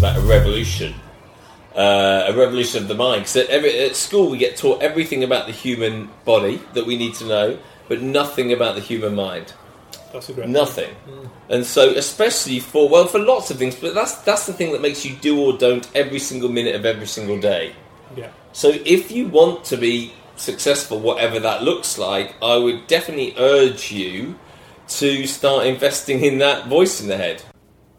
about a revolution, uh, a revolution of the mind. Because at, every- at school we get taught everything about the human body that we need to know, but nothing about the human mind. That's a great. Nothing. And so, especially for well, for lots of things, but that's that's the thing that makes you do or don't every single minute of every single day. Yeah. So, if you want to be successful, whatever that looks like, I would definitely urge you to start investing in that voice in the head.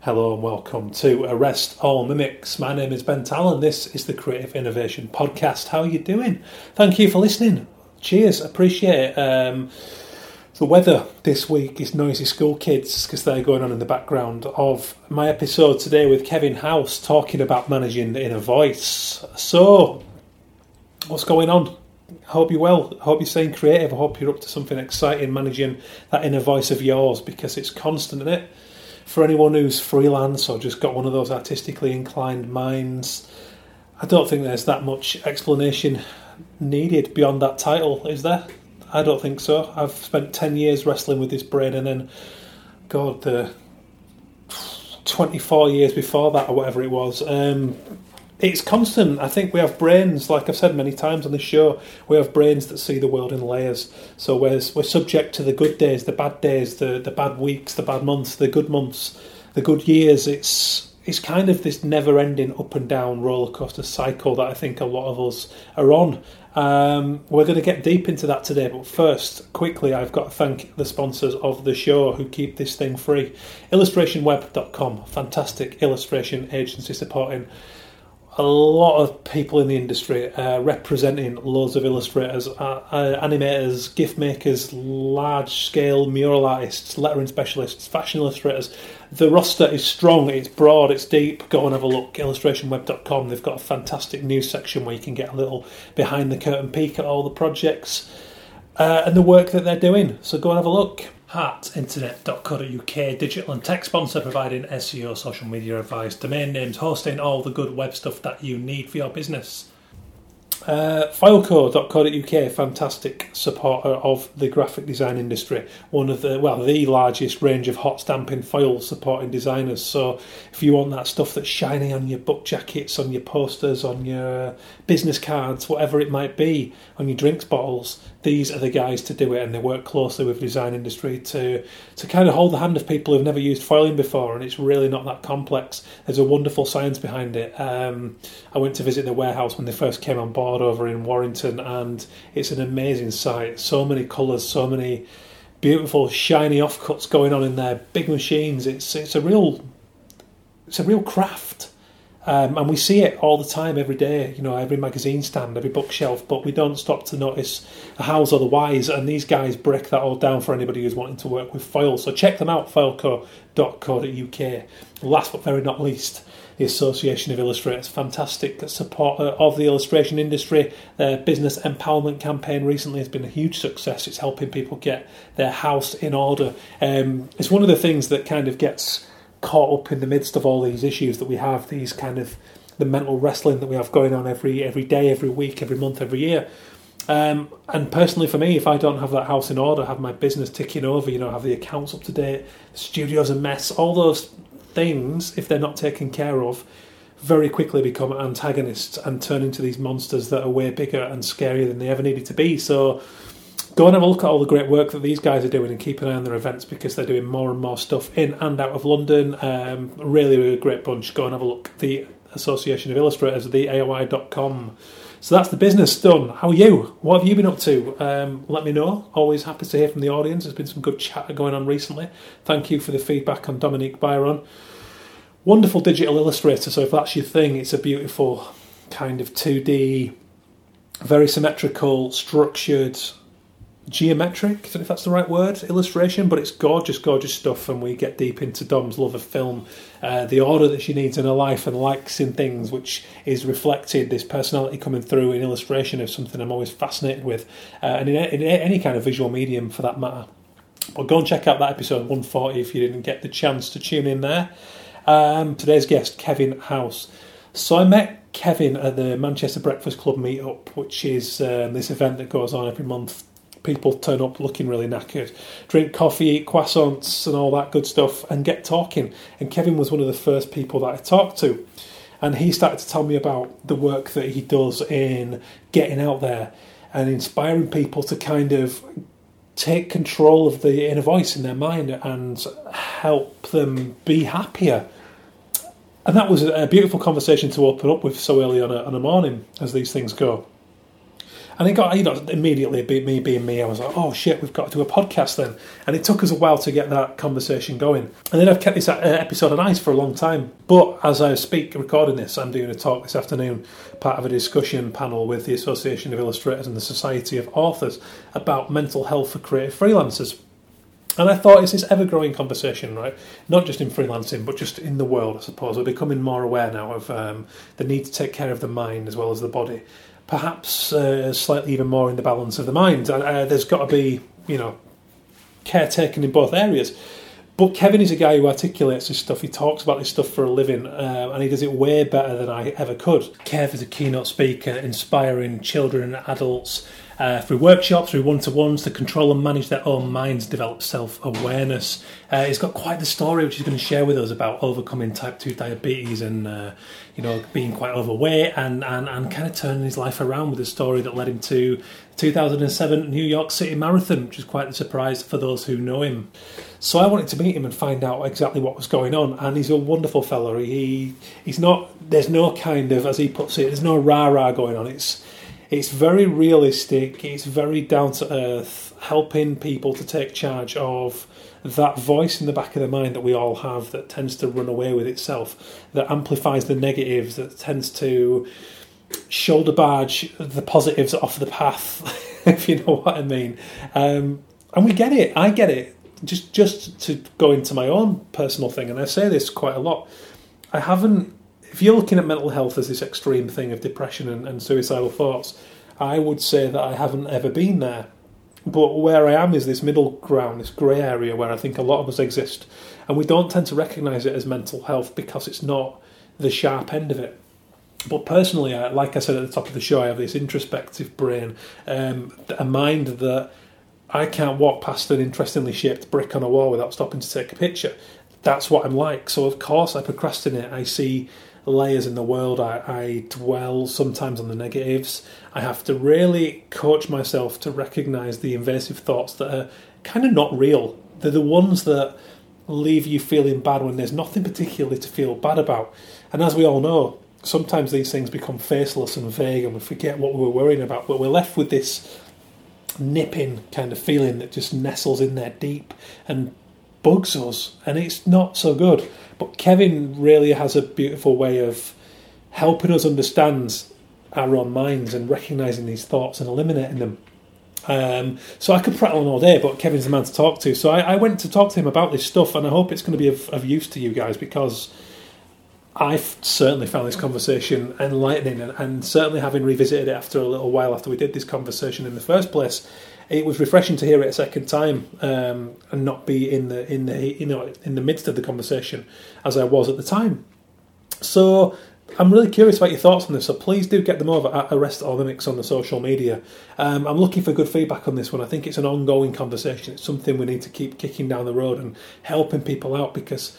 Hello and welcome to Arrest All Mimics. My name is Ben Tallon. This is the Creative Innovation Podcast. How are you doing? Thank you for listening. Cheers. Appreciate it. Um, the weather this week is noisy school kids because they're going on in the background of my episode today with Kevin House talking about managing in a voice. So, what's going on? I hope you're well. I hope you're staying creative. I hope you're up to something exciting managing that inner voice of yours because it's constant, isn't it? For anyone who's freelance or just got one of those artistically inclined minds, I don't think there's that much explanation needed beyond that title, is there? I don't think so. I've spent 10 years wrestling with this brain and then, God, the 24 years before that or whatever it was. Um, it's constant. I think we have brains, like I've said many times on the show, we have brains that see the world in layers. So we're, we're subject to the good days, the bad days, the, the bad weeks, the bad months, the good months, the good years. It's it's kind of this never ending up and down roller coaster cycle that I think a lot of us are on. Um, we're going to get deep into that today, but first, quickly, I've got to thank the sponsors of the show who keep this thing free. IllustrationWeb.com, fantastic illustration agency supporting a lot of people in the industry uh, representing loads of illustrators, uh, uh, animators, gift makers, large scale mural artists, lettering specialists, fashion illustrators. The roster is strong, it's broad, it's deep. Go and have a look. IllustrationWeb.com. They've got a fantastic news section where you can get a little behind the curtain peek at all the projects uh, and the work that they're doing. So go and have a look. Heartinternet.co.uk, digital and tech sponsor providing SEO, social media advice, domain names, hosting all the good web stuff that you need for your business. Uh, Foilco.co.uk, fantastic supporter of the graphic design industry. One of the, well, the largest range of hot stamping foils supporting designers. So if you want that stuff that's shiny on your book jackets, on your posters, on your business cards, whatever it might be, on your drinks bottles, these are the guys to do it. And they work closely with design industry to, to kind of hold the hand of people who've never used foiling before. And it's really not that complex. There's a wonderful science behind it. Um, I went to visit the warehouse when they first came on board over in Warrington, and it's an amazing site. So many colours, so many beautiful shiny offcuts going on in there. Big machines. It's it's a real it's a real craft. Um, and we see it all the time, every day. You know, every magazine stand, every bookshelf. But we don't stop to notice hows whys. And these guys break that all down for anybody who's wanting to work with foil. So check them out, foilco.co.uk. Last but very not least, the Association of Illustrators, fantastic supporter of the illustration industry. Their business empowerment campaign recently has been a huge success. It's helping people get their house in order. Um, it's one of the things that kind of gets caught up in the midst of all these issues that we have, these kind of the mental wrestling that we have going on every every day, every week, every month, every year. Um, and personally, for me, if I don't have that house in order, have my business ticking over, you know, have the accounts up to date, studio's a mess, all those things, if they're not taken care of, very quickly become antagonists and turn into these monsters that are way bigger and scarier than they ever needed to be. So go and have a look at all the great work that these guys are doing and keep an eye on their events because they're doing more and more stuff in and out of London. Um, really, really great bunch. Go and have a look. The Association of Illustrators, the AOI.com. So that's the business done. How are you? What have you been up to? Um, let me know. Always happy to hear from the audience. There's been some good chat going on recently. Thank you for the feedback on Dominique Byron. Wonderful digital illustrator. So if that's your thing, it's a beautiful kind of 2D, very symmetrical, structured, geometric, if that's the right word, illustration, but it's gorgeous, gorgeous stuff. And we get deep into Dom's love of film, uh, the order that she needs in her life and likes in things, which is reflected, this personality coming through in illustration of something I'm always fascinated with, uh, and in, in any kind of visual medium for that matter. But go and check out that episode 140 if you didn't get the chance to tune in there. Um, today's guest, Kevin House. So I met Kevin at the Manchester Breakfast Club meetup, which is um, this event that goes on every month people turn up looking really knackered, drink coffee, eat croissants, and all that good stuff, and get talking. And Kevin was one of the first people that I talked to. And he started to tell me about the work that he does in getting out there and inspiring people to kind of take control of the inner voice in their mind and help them be happier. And that was a beautiful conversation to open up with so early on a, on a morning, as these things go. And it got, you know, immediately, me being me, I was like, oh shit, we've got to do a podcast then. And it took us a while to get that conversation going. And then I've kept this uh, episode on ice for a long time. But as I speak, recording this, I'm doing a talk this afternoon, part of a discussion panel with the Association of Illustrators and the Society of Authors about mental health for creative freelancers. And I thought it's this ever growing conversation, right? Not just in freelancing, but just in the world, I suppose. We're becoming more aware now of um, the need to take care of the mind as well as the body perhaps uh, slightly even more in the balance of the mind. Uh, there's got to be, you know, care taken in both areas. But Kevin is a guy who articulates this stuff. He talks about this stuff for a living, uh, and he does it way better than I ever could. Kev is a keynote speaker, inspiring children and adults uh, through workshops, through one to ones, to control and manage their own minds, develop self awareness. Uh, he's got quite the story which he's going to share with us about overcoming type 2 diabetes and, uh, you know, being quite overweight and, and, and kind of turning his life around with a story that led him to 2007 New York City Marathon, which is quite a surprise for those who know him. So I wanted to meet him and find out exactly what was going on. And he's a wonderful fellow. He he's not. There's no kind of, as he puts it, there's no rah rah going on. It's it's very realistic. It's very down to earth, helping people to take charge of that voice in the back of the mind that we all have that tends to run away with itself, that amplifies the negatives, that tends to shoulder barge the positives off the path, if you know what I mean. Um, and we get it. I get it. Just just to go into my own personal thing, and I say this quite a lot. I haven't if you're looking at mental health as this extreme thing of depression and, and suicidal thoughts, I would say that I haven't ever been there. But where I am is this middle ground, this grey area where I think a lot of us exist. And we don't tend to recognise it as mental health because it's not the sharp end of it. But personally, like I said at the top of the show, I have this introspective brain, um, a mind that I can't walk past an interestingly shaped brick on a wall without stopping to take a picture. That's what I'm like. So, of course, I procrastinate. I see layers in the world. I, I dwell sometimes on the negatives. I have to really coach myself to recognize the invasive thoughts that are kind of not real. They're the ones that leave you feeling bad when there's nothing particularly to feel bad about. And as we all know, sometimes these things become faceless and vague and we forget what we were worrying about, but we're left with this nipping kind of feeling that just nestles in there deep and bugs us, and it's not so good. But Kevin really has a beautiful way of helping us understand our own minds and recognizing these thoughts and eliminating them. Um, so I could prattle on all day, but Kevin's the man to talk to. So I, I, went to talk to him about this stuff, and I hope it's going to be of, of use to you guys because I've certainly found this conversation enlightening, and, and, certainly having revisited it after a little while after we did this conversation in the first place, it was refreshing to hear it a second time um, and not be in the in the you know in the midst of the conversation as I was at the time. So I'm really curious about your thoughts on this. So please do get them over at Arrest All Mimics on the social media. Um, I'm looking for good feedback on this one. I think it's an ongoing conversation. It's something we need to keep kicking down the road and helping people out because.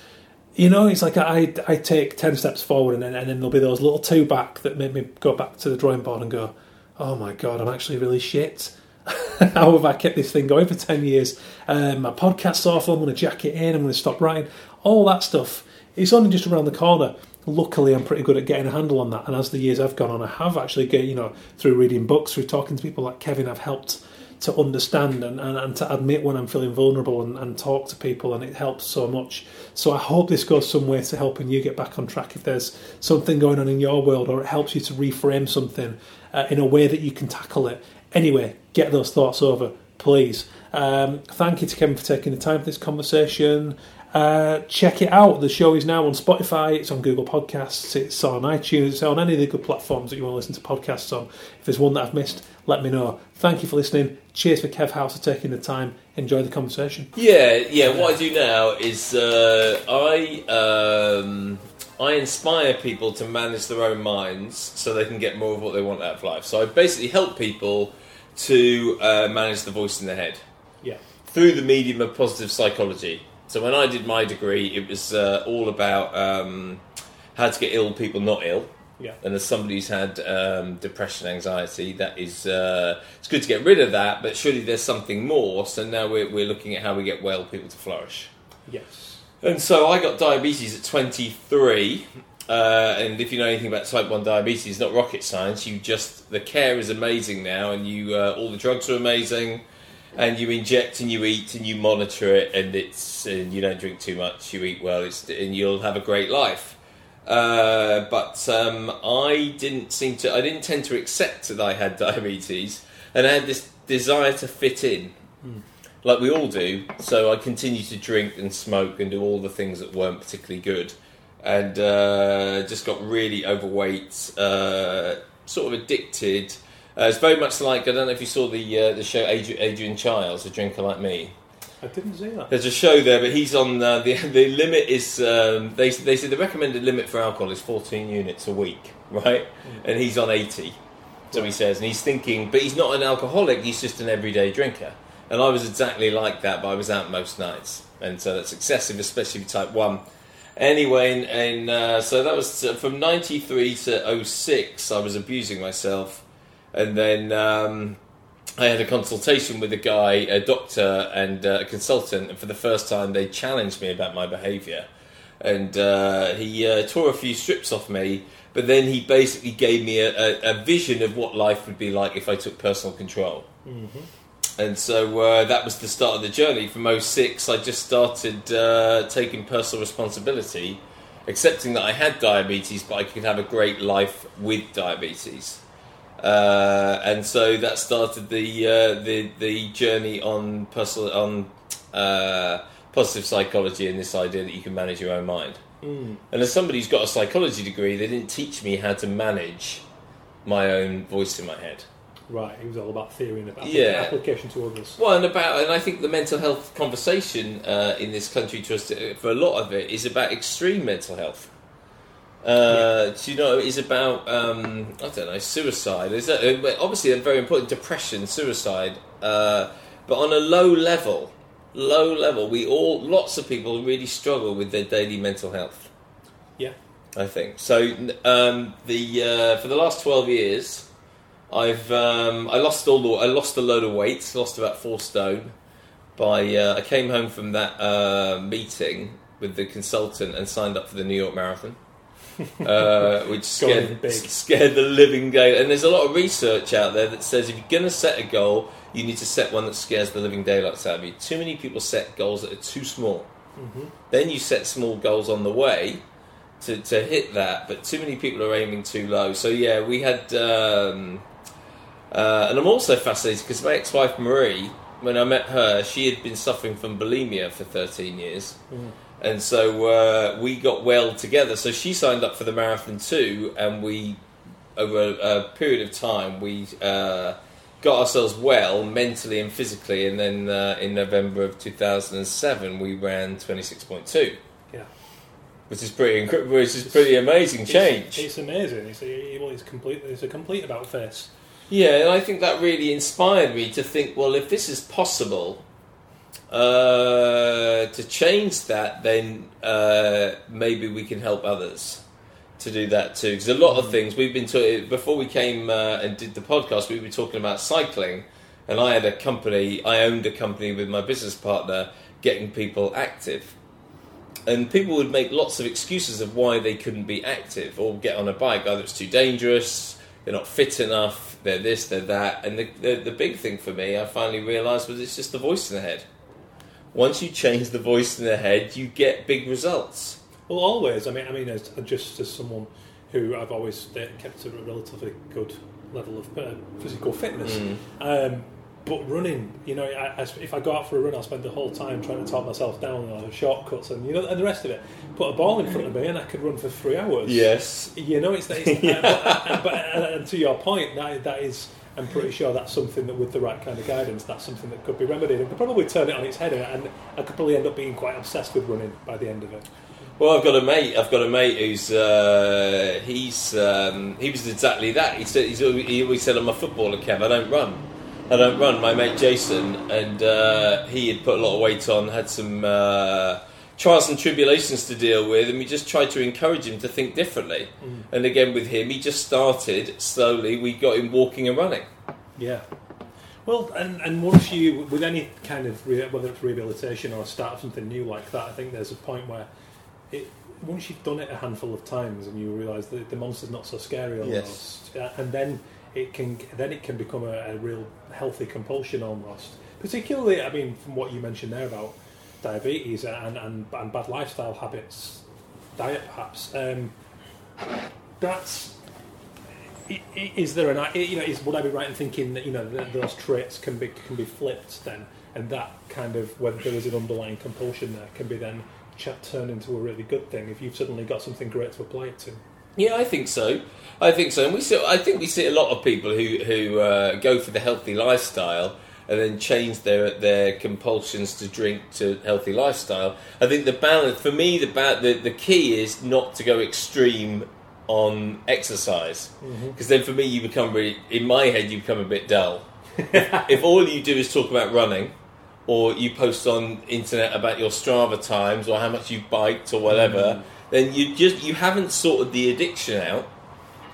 You know, it's like I, I take 10 steps forward and then, and then there'll be those little two back that make me go back to the drawing board and go, oh my god, I'm actually really shit how have I kept this thing going for 10 years? Um, my podcast's awful, I'm going to jack it in, I'm going to stop writing. All that stuff. It's only just around the corner. Luckily, I'm pretty good at getting a handle on that. And as the years have gone on, I have actually, get, you know, through reading books, through talking to people like Kevin, I've helped to understand and, and, and to admit when I'm feeling vulnerable and, and talk to people, and it helps so much. So I hope this goes some way to helping you get back on track if there's something going on in your world, or it helps you to reframe something uh, in a way that you can tackle it. Anyway, get those thoughts over, please. Um, thank you to Kevin for taking the time for this conversation. Uh, check it out. The show is now on Spotify, it's on Google Podcasts, it's on iTunes, it's on any of the good platforms that you want to listen to podcasts on. If there's one that I've missed, let me know. Thank you for listening. Cheers for Kev House for taking the time. Enjoy the conversation. Yeah, yeah. What I do now is uh, I um, I inspire people to manage their own minds so they can get more of what they want out of life. So I basically help people to uh, manage the voice in the head Yeah. through the medium of positive psychology. So when I did my degree, it was uh, all about um, how to get ill people not ill. Yeah. And as somebody who's had um, depression, anxiety, that is, uh, it's good to get rid of that. But surely there's something more. So now we're, we're looking at how we get well people to flourish. Yes. And so I got diabetes at 23. Uh, and if you know anything about type 1 diabetes, it's not rocket science. You just, the care is amazing now, and you, uh, all the drugs are amazing. And you inject and you eat and you monitor it, and it's, and you don't drink too much, you eat well, it's, and you'll have a great life. Uh, but um, I didn't seem to, I didn't tend to accept that I had diabetes, and I had this desire to fit in like we all do. So I continued to drink and smoke and do all the things that weren't particularly good, and uh, just got really overweight, uh, sort of addicted. Uh, it's very much like I don't know if you saw the uh, the show Adrian, Adrian Chiles, a drinker like me. I didn't see that. There's a show there, but he's on uh, the the limit is um, they they say the recommended limit for alcohol is 14 units a week, right? And he's on 80, so he says, and he's thinking, but he's not an alcoholic; he's just an everyday drinker. And I was exactly like that, but I was out most nights, and so that's excessive, especially type one. Anyway, and, uh, so that was uh, from 93 to 06, I was abusing myself, and then. Um, I had a consultation with a guy, a doctor and uh, a consultant, and for the first time they challenged me about my behaviour. And uh, he uh, tore a few strips off me, but then he basically gave me a, a, a vision of what life would be like if I took personal control. And so uh, that was the start of the journey. From 06, I just started uh, taking personal responsibility, accepting that I had diabetes, but I could have a great life with diabetes. Uh, and so that started the uh, the the journey on personal on uh, positive psychology and this idea that you can manage your own mind. Mm. And as somebody who's got a psychology degree, they didn't teach me how to manage my own voice in my head. Right. It was all about theory and about Yeah. application to others. Well, and about, and I think the mental health conversation uh, in this country, to us, for a lot of it, is about extreme mental health. Uh, do you know, is about um, I don't know suicide. Is that uh, obviously a very important depression, suicide, uh, but on a low level, low level, we all lots of people really struggle with their daily mental health. Yeah. I think so. Um, the uh, for the last twelve years, I've um, I lost all the I lost a load of weight, lost about four stone. By uh, I came home from that uh, meeting with the consultant and signed up for the New York Marathon, uh, which scared, scared the living day. And there's a lot of research out there that says if you're going to set a goal, you need to set one that scares the living daylights out of you. Too many people set goals that are too small. Mm-hmm. Then you set small goals on the way to, to hit that, but too many people are aiming too low. So yeah, we had, um, uh, and I'm also fascinated because my ex-wife Marie, when I met her, she had been suffering from bulimia for 13 years, Mm. and so uh, we got well together. So she signed up for the marathon too, and we, over a, a period of time, we. Uh, Got ourselves well mentally and physically, and then uh, in November of 2007 we ran 26.2 Yeah. which is pretty incre- which is pretty amazing change. It's, it's amazing. It's, a, well, it's complete. It's a complete about face. Yeah, and I think that really inspired me to think, well, if this is possible uh, to change that, then uh, maybe we can help others to do that too. Because a lot of things we've been talking before we came uh, and did the podcast, we were talking about cycling, and I had a company. I owned a company with my business partner, getting people active. and people would make lots of excuses of why they couldn't be active or get on a bike. Either it's too dangerous, they're not fit enough, they're this, they're that. And the, the, the big thing for me, I finally realised, was it's just the voice in the head. Once you change the voice in the head, you get big results. Well, always. I mean, I mean, as, just as someone who I've always uh, kept a relatively good level of uh, physical fitness. Mm. Um, but running, you know, I, I, if I go out for a run, I'll spend the whole time trying to talk myself down on shortcuts and you know, and the rest of it. Put a ball in front of me, and I could run for three hours. Yes. You know, it's, it's Yeah. uh, but, but uh, and to your point, that that is. I'm pretty sure that's something that, with the right kind of guidance, that's something that could be remedied and could probably turn it on its head, and, and I could probably end up being quite obsessed with running by the end of it. Well, I've got a mate. I've got a mate who's uh, he's um, he was exactly that. He said he's he always said I'm a footballer, Kev. I don't run. I don't run. My mate Jason, and uh, he had put a lot of weight on, had some uh, trials and tribulations to deal with, and we just tried to encourage him to think differently. Mm. And again, with him, he just started slowly. We got him walking and running. Yeah. Well, and, and once you, with any kind of, re- whether it's rehabilitation or start of something new like that, I think there's a point where it, once you've done it a handful of times and you realise that the monster's not so scary almost, uh, and then it can then it can become a, a real healthy compulsion almost. Particularly, I mean, from what you mentioned there about diabetes and, and, and bad lifestyle habits, diet perhaps. Um, that's is there an you know is would I be right in thinking that you know that those traits can be can be flipped then and that kind of whether there is an underlying compulsion there can be then turned into a really good thing if you've suddenly got something great to apply it to. Yeah, I think so. I think so, and we see. I think we see a lot of people who who uh, go for the healthy lifestyle and then change their their compulsions to drink to healthy lifestyle. I think the balance for me, the ba- the, the key is not to go extreme on exercise because then for me you become really in my head you become a bit dull. if, if all you do is talk about running. Or you post on internet about your Strava times or how much you biked or whatever, then you just you haven't sorted the addiction out,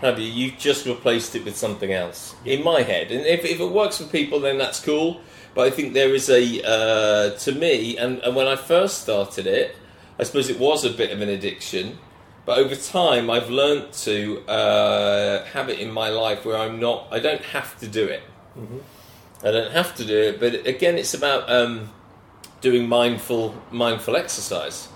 have you? You've just replaced it with something else. In my head, and if, if it works for people, then that's cool. But I think there is a uh, to me, and, and when I first started it, I suppose it was a bit of an addiction. But over time, I've learned to uh, have it in my life where I'm not. I don't have to do it. I don't have to do it. But again, it's about um, doing mindful mindful exercise.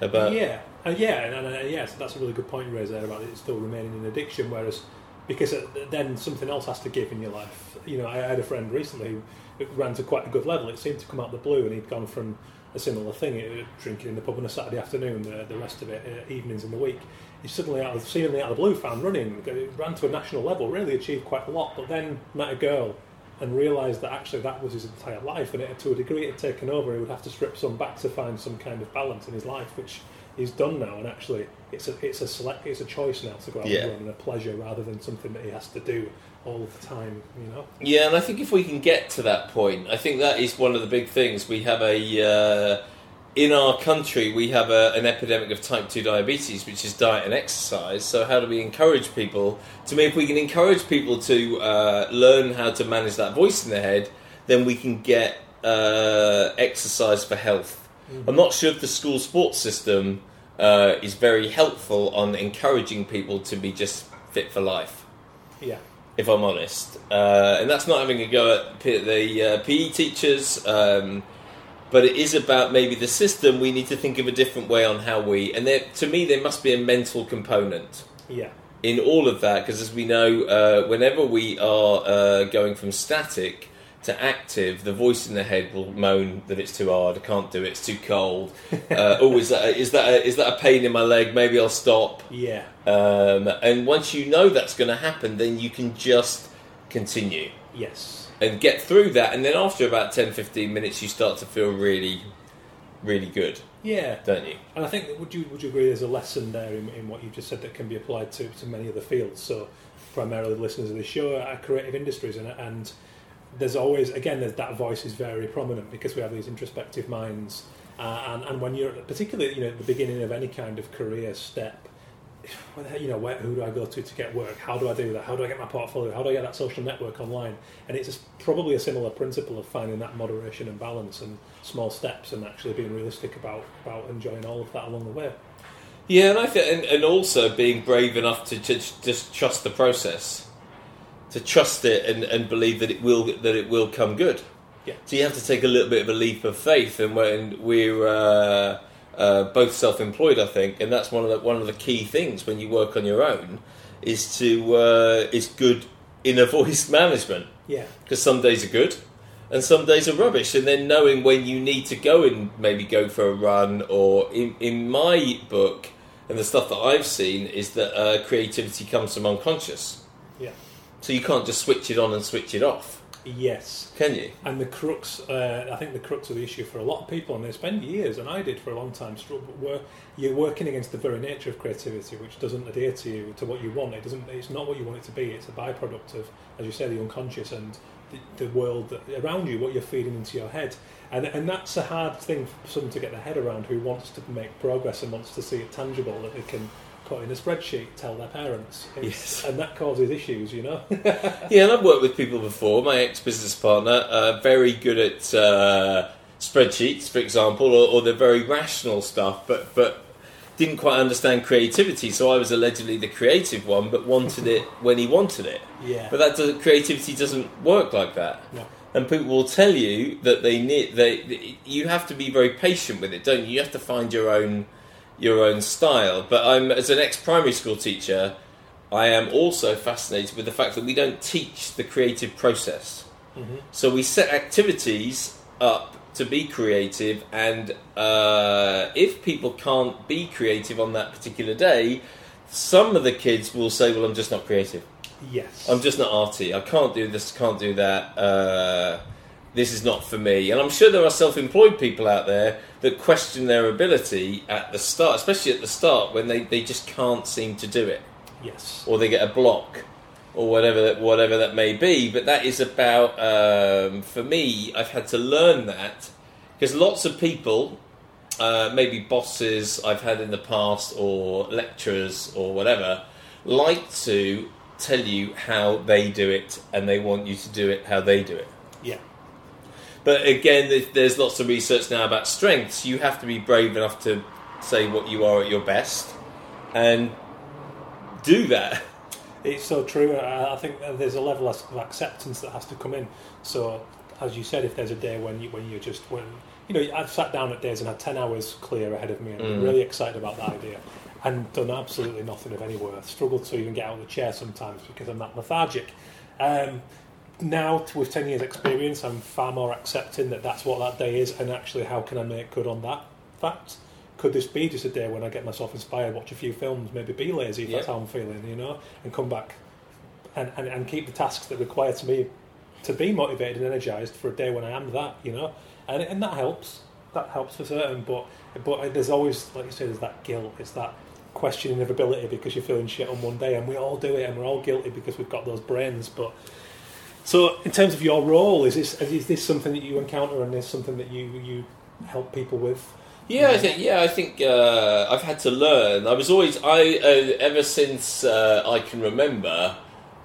About yeah, uh, yeah, and, and uh, yes, that's a really good point you raised there about it still remaining an addiction. Whereas, because uh, then something else has to give in your life. You know, I had a friend recently who ran to quite a good level. It seemed to come out of the blue, and he'd gone from a similar thing, uh, drinking in the pub on a Saturday afternoon, the, the rest of it uh, evenings in the week. He suddenly, out of seemingly out of the blue, found running, uh, ran to a national level, really achieved quite a lot, but then met a girl and realised that actually that was his entire life, and it, to a degree it had taken over. He would have to strip some back to find some kind of balance in his life, which he's done now. And actually, it's a it's a select it's a choice now to go out Yeah. and run and a pleasure rather than something that he has to do all the time. You know. Yeah, and I think if we can get to that point, I think that is one of the big things. We have a uh, in our country we have a, an epidemic of type two diabetes, which is diet and exercise. So how do we encourage people? To me, if we can encourage people to uh, learn how to manage that voice in their head, then we can get uh, exercise for health. I'm not sure if the school sports system uh, is very helpful on encouraging people to be just fit for life Yeah. if I'm honest. Uh, and that's not having a go at P- the uh, PE teachers, um, but it is about maybe the system. We need to think of a different way on how we. And there, to me, there must be a mental component Yeah. in all of that because, as we know, uh, whenever we are uh, going from static to active, the voice in the head will moan that it's too hard, I can't do it, it's too cold. Uh, oh, is that a, is that a, is that a pain in my leg? Maybe I'll stop. Yeah. Um, and once you know that's going to happen, then you can just continue Yes. and get through that. And then after about 10, 15 minutes, you start to feel really, really good, Yeah. don't you? And I think that would you would you agree there's a lesson there in, in what you've just said that can be applied to, to many other fields. So primarily the listeners of the show are creative industries and and there's always again that voice is very prominent because we have these introspective minds. Uh, and and when you're particularly you know at the beginning of any kind of career step you know where, who do I go to to get work? How do I do that? How do I get my portfolio? How do I get that social network online? And it's probably a similar principle of finding that moderation and balance and small steps and actually being realistic about about enjoying all of that along the way. Yeah, and I think, and, and also being brave enough to, to just trust the process, to trust it and, and believe that it will that it will come good. Yeah. So you have to take a little bit of a leap of faith, and when we're uh, uh, both self-employed, I think, and that's one of the one of the key things when you work on your own is to uh, is good inner voice management yeah because some days are good and some days are rubbish and then knowing when you need to go and maybe go for a run or in, in my book and the stuff that i've seen is that uh, creativity comes from unconscious so you can't just switch it on and switch it off yes can you And the crux, uh, I think the crux of the issue for a lot of people, and they spend years, and I did for a long time, struggle, where you're working against the very nature of creativity, which doesn't adhere to you, to what you want. It doesn't. It's not what you want it to be. It's a byproduct of, as you say, the unconscious and the, the world that, around you, what you're feeding into your head. And, and that's a hard thing for someone to get their head around who wants to make progress and wants to see it tangible that they can put in a spreadsheet, tell their parents. It's- Yes. And that causes issues, you know? Yeah, and I've worked with people before. My ex-business partner, uh, very good at uh, spreadsheets, for example, or, or the very rational stuff, but but didn't quite understand creativity. So I was allegedly the creative one, but wanted it when he wanted it. yeah. But that does, creativity doesn't work like that. No. And people will tell you that they need they you have to be very patient with it, don't you? You have to find your own your own style. But I'm as an ex primary school teacher, I am also fascinated with the fact that we don't teach the creative process. Mhm. So we set activities up to be creative, and uh, if people can't be creative on that particular day, some of the kids will say, "Well, I'm just not creative." Yes. I'm just not arty. I can't do this, can't do that. Uh, this is not for me. And I'm sure there are self-employed people out there that question their ability at the start, especially at the start when they, they just can't seem to do it, yes. or they get a block, or whatever whatever that may be. But that is about um, for me. I've had to learn that because lots of people. Uh, maybe bosses I've had in the past, or lecturers, or whatever, like to tell you how they do it and they want you to do it how they do it. Yeah. But again, there's- lots of research now about strengths. You have to be brave enough to say what you are at your best and do that. It's so true. I I think there's a level of acceptance that has to come in. So, as you said, if there's a day when you when you're just when you know I've sat down at days and had ten hours clear ahead of me and Mm. really excited about that idea and done absolutely nothing of any worth. Struggled to even get out of the chair sometimes because I'm that lethargic. Um, now, with ten years' experience, I'm far more accepting that that's what that day is, and actually, how can I make good on that fact? Could this be just a day when I get myself inspired, watch a few films, maybe be lazy if Yeah. that's how I'm feeling, you know, and come back and, and, and keep the tasks that require to me to be motivated and energized for a day when I am that, you know, and and that helps. That helps for certain, but but there's always, like you say, there's that guilt. It's that questioning of ability because you're feeling shit on one day, and we all do it, and we're all guilty because we've got those brains. But so, in terms of your role, is this is this something that you encounter, and is something that you you help people with? Yeah, I think. Yeah, I think uh, I've had to learn. I was always. I uh, ever since uh, I can remember,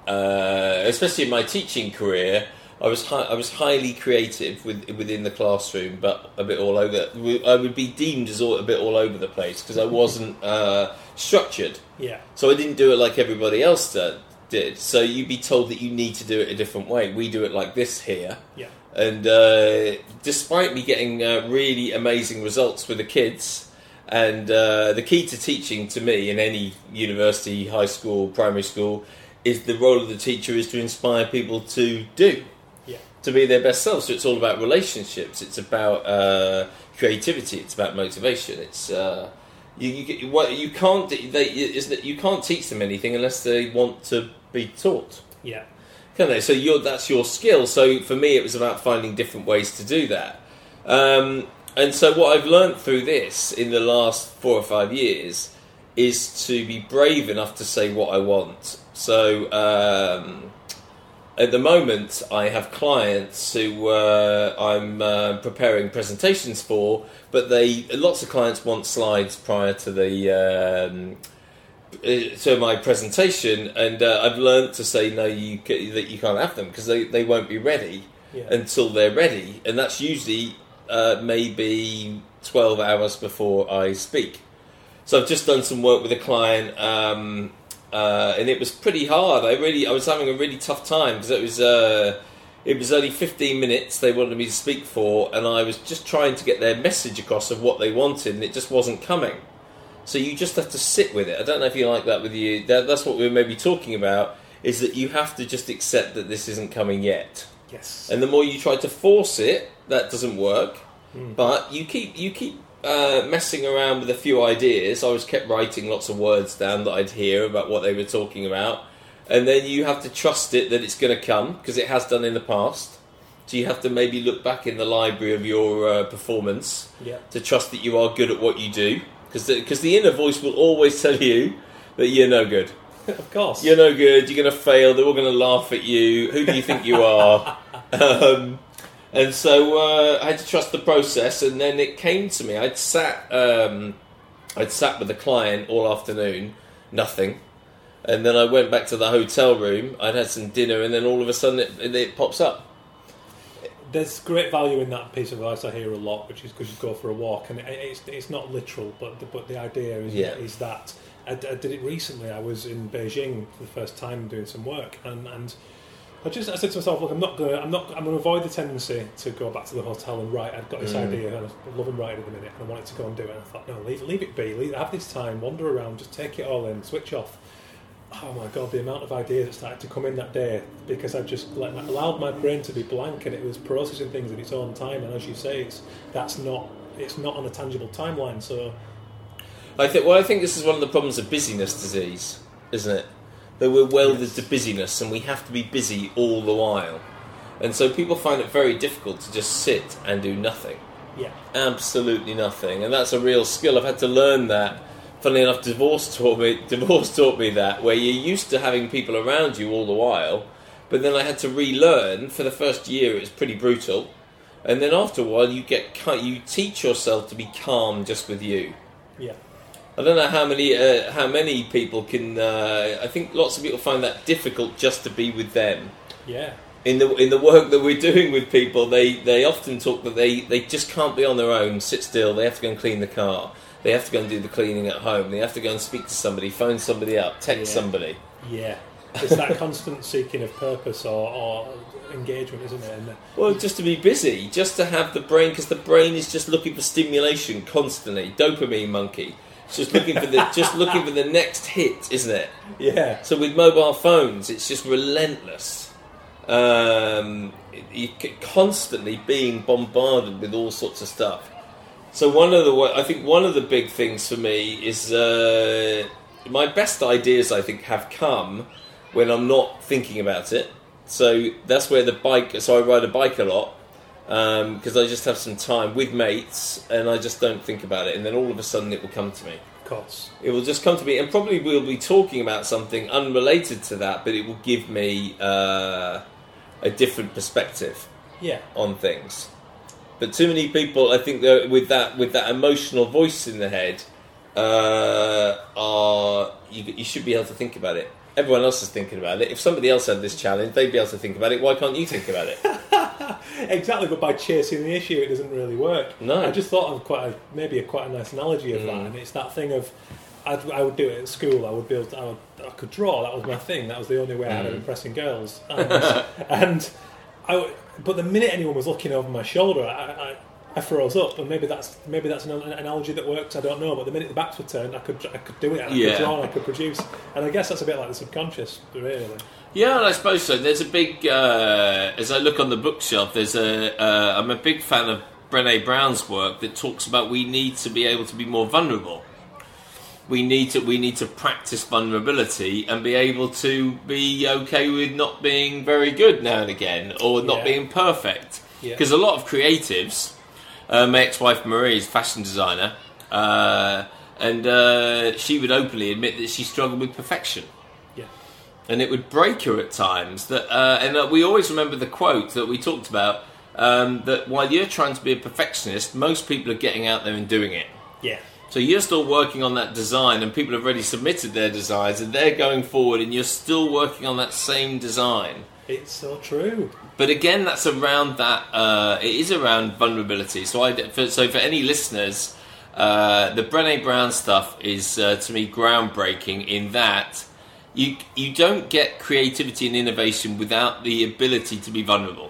uh, especially in my teaching career, I was hi- I was highly creative with, within the classroom, but a bit all over. I would be deemed as all, a bit all over the place because I wasn't uh, structured. Yeah, So I didn't do it like everybody else did. Did. So you'd be told that you need to do it a different way. We do it like this here. yeah, And uh, despite me getting uh, really amazing results with the kids, and uh, the key to teaching to me in any university, high school, primary school, is the role of the teacher is to inspire people to do, yeah, to be their best selves. So it's all about relationships. It's about uh, creativity. It's about motivation. It's uh, you, you, what, you can't they, is that you can't teach them anything unless they want to be taught. yeah, Can they? So you're, that's your skill. So for me, it was about finding different ways to do that. Um, and so what I've learned through this in the last four or five years is to be brave enough to say what I want. So um, at the moment, I have clients who uh, I'm uh, preparing presentations for, but they lots of clients want slides prior to the. Um, to my presentation, and uh, I've learned to say no, you ca- that you can't have them because they, they won't be ready yeah, until they're ready, and that's usually uh, maybe twelve hours before I speak. So I've just done some work with a client, um, uh, and it was pretty hard. I really I was having a really tough time because it was. Uh, it was only 15 minutes they wanted me to speak for, and I was just trying to get their message across of what they wanted, and it just wasn't coming. So you just have to sit with it. I don't know if you like that with you. That, that's what we were maybe talking about. Is that you have to just accept that this isn't coming yet, yes, and the more you try to force it, that doesn't work. Mm. But you keep you keep uh, messing around with a few ideas. I was kept writing lots of words down that I'd hear about what they were talking about, and then you have to trust it that it's going to come because it has done in the past. So you have to maybe look back in the library of your uh, performance yeah, to trust that you are good at what you do because the, 'cause the inner voice will always tell you that you're no good. of course, You're no good. You're going to fail. They're all going to laugh at you. Who do you think you are? Um, and so uh, I had to trust the process, and then it came to me. I'd sat, um, I'd sat with a client all afternoon, nothing, and then I went back to the hotel room. I'd had some dinner, and then all of a sudden it, it pops up. There's great value in that piece of advice I hear a lot, which is because you go for a walk, and it, it's it's not literal, but the, but the idea is Yeah. is that I, I did it recently. I was in Beijing for the first time doing some work, and and I just I said to myself, look, I'm not gonna I'm not I'm gonna avoid the tendency to go back to the hotel and write. I've got this Mm. idea, and I'm loving writing at the minute, and I wanted to go and do it. And I thought, no, leave leave it be. Leave, have this time, wander around, just take it all in, switch off. Oh my god, the amount of ideas that started to come in that day because I just let my, allowed my brain to be blank and it was processing things in its own time. And as you say, it's that's not it's not on a tangible timeline. So I think. Well, I think this is one of the problems of busyness disease, isn't it? That we're welded Yes. to busyness, and we have to be busy all the while, and so people find it very difficult to just sit and do nothing. yeah, absolutely nothing, and that's a real skill. I've had to learn that. Funnily enough, divorce taught me. Divorce taught me that, where you're used to having people around you all the while, but then I had to relearn. For the first year, it was pretty brutal, and then after a while, you get you teach yourself to be calm just with you. yeah, I don't know how many uh, how many people can. Uh, I think lots of people find that difficult just to be with them yeah, in the in the work that we're doing with people, they, they often talk that they, they just can't be on their own, sit still. They have to go and clean the car. They have to go and do the cleaning at home. They have to go and speak to somebody, phone somebody up, text Yeah. somebody. yeah. It's that constant seeking of purpose or, or engagement, isn't it? Well, just to be busy, just to have the brain, because the brain is just looking for stimulation constantly. Dopamine monkey. It's just looking for the just looking for the next hit, isn't it? yeah, So with mobile phones, it's just relentless. Um, you constantly being bombarded with all sorts of stuff. So one of the I think one of the big things for me is uh, my best ideas. I think have come when I'm not thinking about it. So that's where the bike. So I ride a bike a lot because I just have some time with mates and I just don't think about it, and then all of a sudden it will come to me. of course. It will just come to me, and probably we'll be talking about something unrelated to that, but it will give me uh, a different perspective Yeah, on things. But too many people, I think, with that with that emotional voice in the head, uh, are you, you should be able to think about it. Everyone else is thinking about it. If somebody else had this challenge, they'd be able to think about it. Why can't you think about it? exactly. But by chasing the issue, it doesn't really work. No. I just thought of quite a, maybe a quite a nice analogy of that, Mm. and it's that thing of I'd, I would do it at school. I would be able to, I, would, I could draw. That was my thing. That was the only way I had of Mm. impressing girls. And, and I, would- but the minute anyone was looking over my shoulder, I, I, I froze up. And maybe that's maybe that's an, an analogy that works. I don't know. But the minute the backs were turned, I could I could do it. And I Yeah. could draw. And I could produce. And I guess that's a bit like the subconscious, really. Yeah, I suppose so. There's a big. Uh, as I look on the bookshelf, there's a. Uh, I'm a big fan of Brené Brown's work that talks about we need to be able to be more vulnerable. We need to we need to practice vulnerability and be able to be okay with not being very good now and again or not Yeah. being perfect. Yeah. Because a lot of creatives, uh, my ex-wife Marie is a fashion designer, uh, and uh, she would openly admit that she struggled with perfection Yeah. and it would break her at times. That uh, and we always remember the quote that we talked about um, that while you're trying to be a perfectionist, most people are getting out there and doing it. Yeah. So you're still working on that design, and people have already submitted their designs, and they're going forward, and you're still working on that same design. It's so true. But again, that's around that. Uh, it is around vulnerability. So, I for, so for any listeners, uh, the Brené Brown stuff is uh, to me groundbreaking in that you you don't get creativity and innovation without the ability to be vulnerable.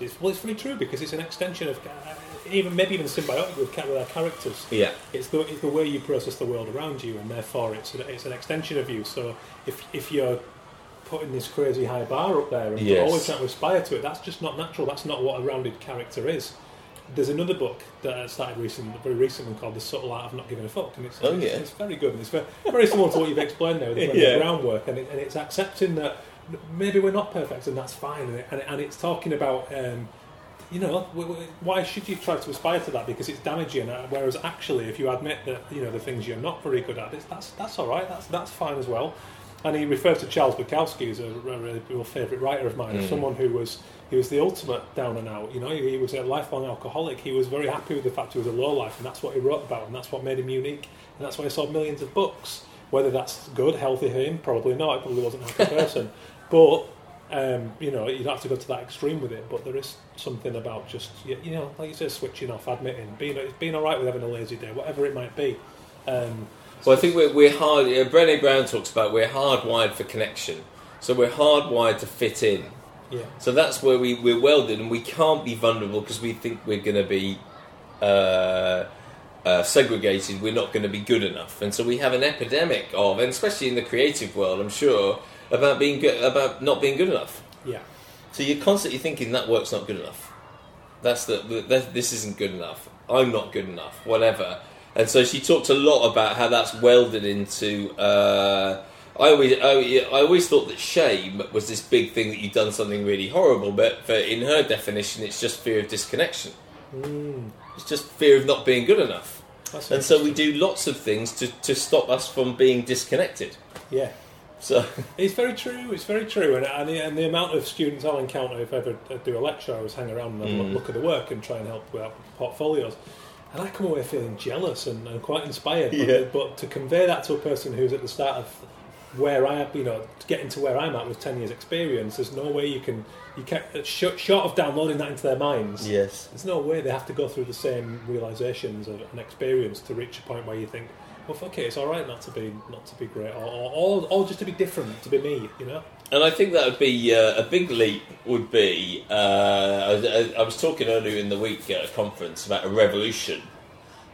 It's, well, it's very true because it's an extension of uh, even maybe even symbiotic with, with our characters. Yeah. It's the, it's the way you process the world around you, and therefore it's an, it's an extension of you. So if if you're putting this crazy high bar up there and Yes. always trying to aspire to it, that's just not natural. That's not what a rounded character is. There's another book that I started recently, very recently called The Subtle Art of Not Giving a Fuck, and it's, Oh, it's, yeah. it's very good. And it's very, very similar to what you've explained there, the Yeah. groundwork, and, it, and it's accepting that maybe we're not perfect, and that's fine. And, it, and, and it's talking about um, you know, why should you try to aspire to that? Because it's damaging. uh, Whereas actually, if you admit that you know the things you're not very good at, it's, that's that's all right. That's that's fine as well. And he refers to Charles Bukowski as a, a, a real favourite writer of mine, as Mm. someone who was he was the ultimate down and out. You know, he, he was a lifelong alcoholic. He was very happy with the fact he was a low life, and that's what he wrote about, and that's what made him unique, and that's why he sold millions of books. Whether that's good, healthy for him, probably not. He probably wasn't a happy person, but um, you know, you don't have to go to that extreme with it. But there is something about just you know, like you said, switching off, admitting, being being all right with having a lazy day, whatever it might be. Um, Well, I think we're, we're hard. Uh, Brené Brown talks about we're hardwired for connection, so we're hardwired to fit in. yeah, So that's where we, we're welded, and we can't be vulnerable because we think we're going to be uh, uh, segregated. We're not going to be good enough, and so we have an epidemic of, and especially in the creative world, I'm sure about being good, about not being good enough. yeah, So you're constantly thinking that work's not good enough. That's the that, this isn't good enough. I'm not good enough. Whatever. And so she talked a lot about how that's welded into. Uh, I always I, I always thought that shame was this big thing that you've done something really horrible, but for, in her definition, it's just fear of disconnection. mm, It's just fear of not being good enough. that's And so we do lots of things to, to stop us from being disconnected. yeah. So It's very true. It's very true, and, and, the, and the amount of students I'll encounter if I ever do a lecture, I always hang around and Mm. look, look at the work and try and help with portfolios. And I come away feeling jealous and, and quite inspired. But, Yeah. but to convey that to a person who's at the start of where I, you know, getting to where I'm at with ten years' experience, there's no way you can, you can, short, short of downloading that into their minds. yes, There's no way they have to go through the same realizations and experience to reach a point where you think, well, fuck it, it's all right not to be not to be great, or, or, or, just to be different, to be me, you know. And I think that would be uh, a big leap. Would be uh, I, was- I was talking earlier in the week at a conference about a revolution,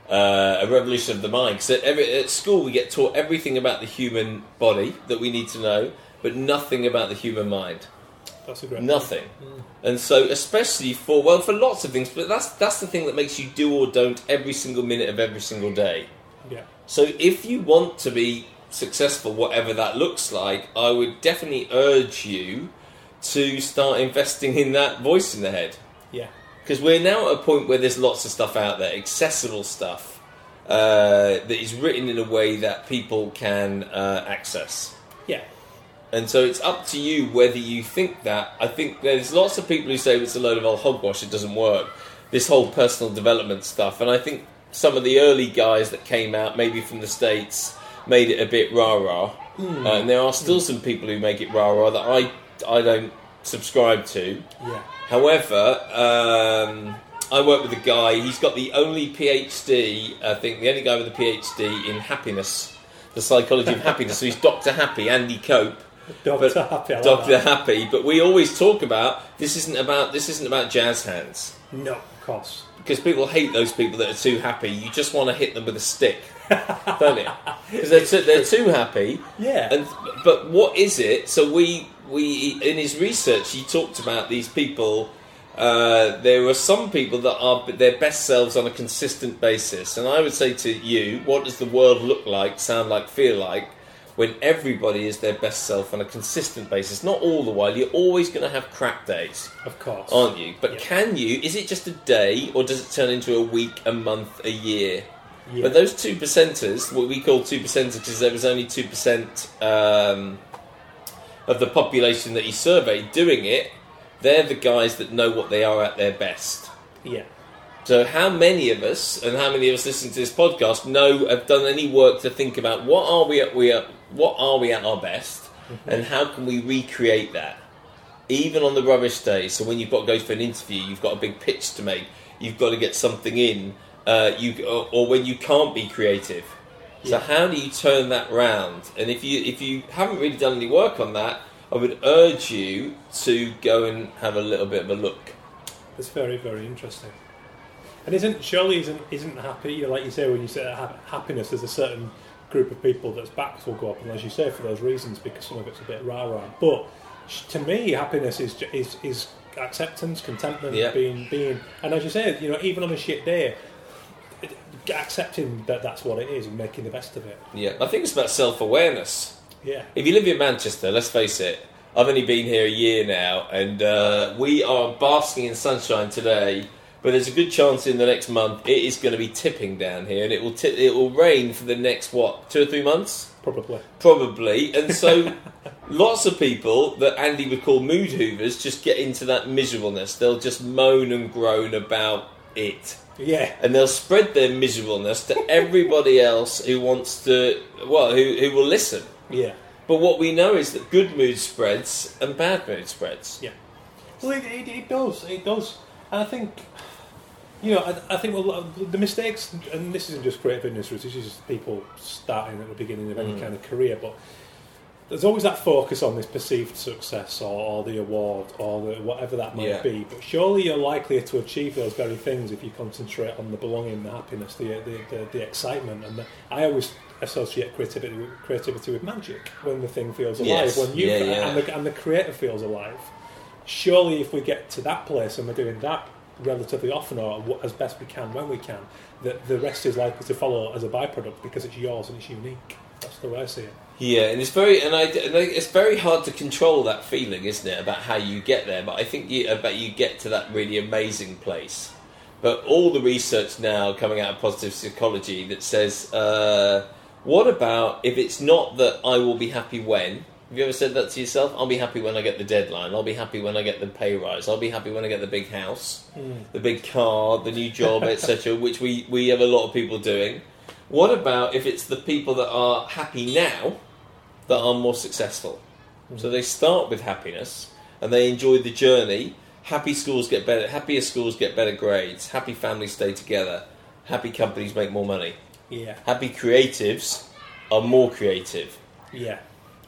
uh, a revolution of the mind. Because at, at school we get taught everything about the human body that we need to know, but nothing about the human mind. That's a great. Nothing. Mm. And so, especially for well, for lots of things, but that's that's the thing that makes you do or don't every single minute of every single day. Yeah, So if you want to be successful, whatever that looks like, I would definitely urge you to start investing in that voice in the head. yeah, Because we're now at a point where there's lots of stuff out there, accessible stuff, uh, that is written in a way that people can uh, access. yeah, And so it's up to you whether you think that. I think there's lots of people who say it's a load of old hogwash, it doesn't work. This whole personal development stuff. And I think some of the early guys that came out, maybe from the States, made it a bit rah rah. Hmm. Uh, and there are still some people who make it rah rah that I, I don't subscribe to. yeah. However, um, I work with a guy, he's got the only PhD, I think, the only guy with a PhD in happiness, the psychology of happiness. So he's Dr. Happy, Andy Cope. Doctor But Happy, like Doctor that. Happy, but we always talk about this isn't about this isn't about jazz hands No, of course. Because people hate those people that are too happy. You just want to hit them with a stick, don't you? Because they're too, they're too happy. Yeah, And but what is it? So we we in his research he talked about these people. Uh, there are some people that are their best selves on a consistent basis, and I would say to you, what does the world look like, sound like, feel like? When everybody is their best self on a consistent basis, not all the while, you're always going to have crap days of course. aren't you? But Yeah. can you? Is it just a day, or does it turn into a week, a month, a year? yeah. But those two percenters, what we call two percenters, because there was only two percent um, of the population that he surveyed doing it, they're the guys that know what they are at their best. yeah, So, how many of us, and how many of us listening to this podcast, know have done any work to think about what are we at? We are, what are we at our best, and how can we recreate that, even on the rubbish day? So, when you've got to go for an interview, you've got a big pitch to make, you've got to get something in, uh, you or, or when you can't be creative. So, Yeah. how do you turn that round? And if you if you haven't really done any work on that, I would urge you to go and have a little bit of a look. it's very, very interesting. And isn't surely isn't isn't happy? You know, like you say, when you say ha- happiness, there's a certain group of people that's backs will go up, and as you say, for those reasons, because some of it's a bit rah rah. But to me, happiness is is is acceptance, contentment, Yeah. being being, and as you say, you know, even on a shit day, accepting that that's what it is and making the best of it. Yeah, I think it's about self awareness. Yeah, If you live in Manchester, let's face it, I've only been here a year now, and uh, we are basking in sunshine today But there's a good chance in the next month it is going to be tipping down here, and it will ti- it will rain for the next what two or three months Probably. probably. And so lots of people that Andy would call mood hoovers just get into that miserableness. They'll just moan and groan about it. Yeah. And they'll spread their miserableness to everybody else who wants to, well, who, who will listen. Yeah. But what we know is that good mood spreads and bad mood spreads. Yeah. Well, it, it, it does. It does. And I think, you know, I, I think well, the mistakes, and this isn't just creative industries, this is just people starting at the beginning of any Mm. kind of career, but there's always that focus on this perceived success or, or the award or the, whatever that might Yeah. be. But surely you're likelier to achieve those very things if you concentrate on the belonging, the happiness, the the, the, the excitement. And the, I always associate creativity with, creativity with magic when the thing feels alive, Yes. when you Yeah, yeah. and the and the creator feels alive. Surely, if we get to that place and we're doing that relatively often or as best we can when we can, that the rest is likely to follow as a byproduct because it's yours and it's unique. That's the way I see it. Yeah, and it's very and I, and it's very hard to control that feeling, isn't it, about how you get there? But I think you, about you get to that really amazing place. But all the research now coming out of positive psychology that says, uh, what about if it's not that I will be happy when? Have you ever said that to yourself? I'll be happy when I get the deadline. I'll be happy when I get the pay rise. I'll be happy when I get the big house, hmm. the big car, the new job, etc. Which we, we have a lot of people doing. What about if it's the people that are happy now that are more successful? Hmm. So they start with happiness and they enjoy the journey. Happy schools get better. Happier schools get better grades. Happy families stay together. Happy companies make more money. Yeah, Happy creatives are more creative. yeah,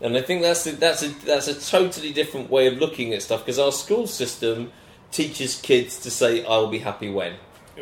And I think that's a, that's a that's a totally different way of looking at stuff because our school system teaches kids to say, "I will be happy when."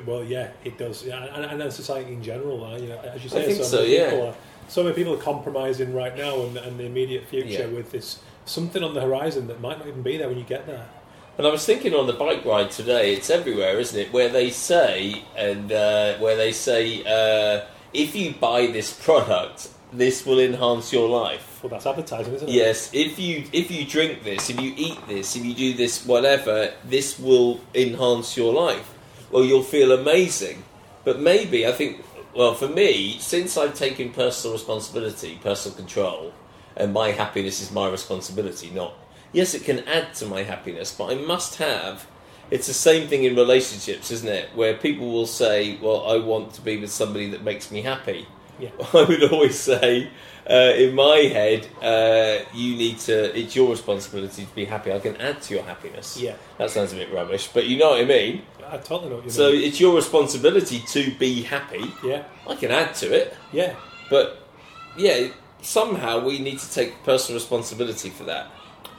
Well, yeah, it does, yeah, and, and society in general, uh, you know, as you say, I think so, so, many yeah. people are, so many people are compromising right now and, and the immediate future Yeah. with this something on the horizon that might not even be there when you get there. And I was thinking on the bike ride today, it's everywhere, isn't it? Where they say, and uh, where they say, uh, if you buy this product, this will enhance your life. Well, that's advertising, isn't it? Yes, if you if you drink this, if you eat this, if you do this, whatever, this will enhance your life. Well, you'll feel amazing. But maybe I think, well, for me, since I've taken personal responsibility, personal control, and my happiness is my responsibility, not yes, it can add to my happiness, but I must have. It's the same thing in relationships, isn't it? Where people will say, "Well, I want to be with somebody that makes me happy." Yeah. I would always say, uh, in my head, uh, you need to. It's your responsibility to be happy. I can add to your happiness. Yeah. that sounds a bit rubbish, but you know what I mean. I totally know what you So mean. it's your responsibility to be happy. Yeah, I can add to it, yeah, but yeah, somehow we need to take personal responsibility for that.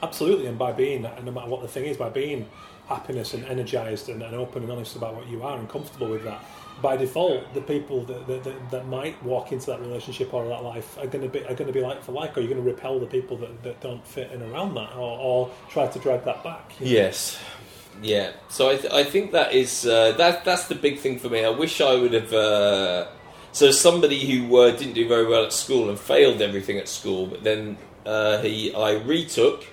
absolutely. And by being no matter what the thing is, by being happiness and energized and, and open and honest about what you are and comfortable with that, by default, the people that, that, that, might walk into that relationship or that life are going to be are going to be like for like, or you're going to repel the people that, that don't fit in around that, or, or try to drag that back. you know? Yes. Yeah. So I, th- I think that is uh, that that's the big thing for me. I wish I would have. Uh, so somebody who uh, didn't do very well at school and failed everything at school, but then uh, he I retook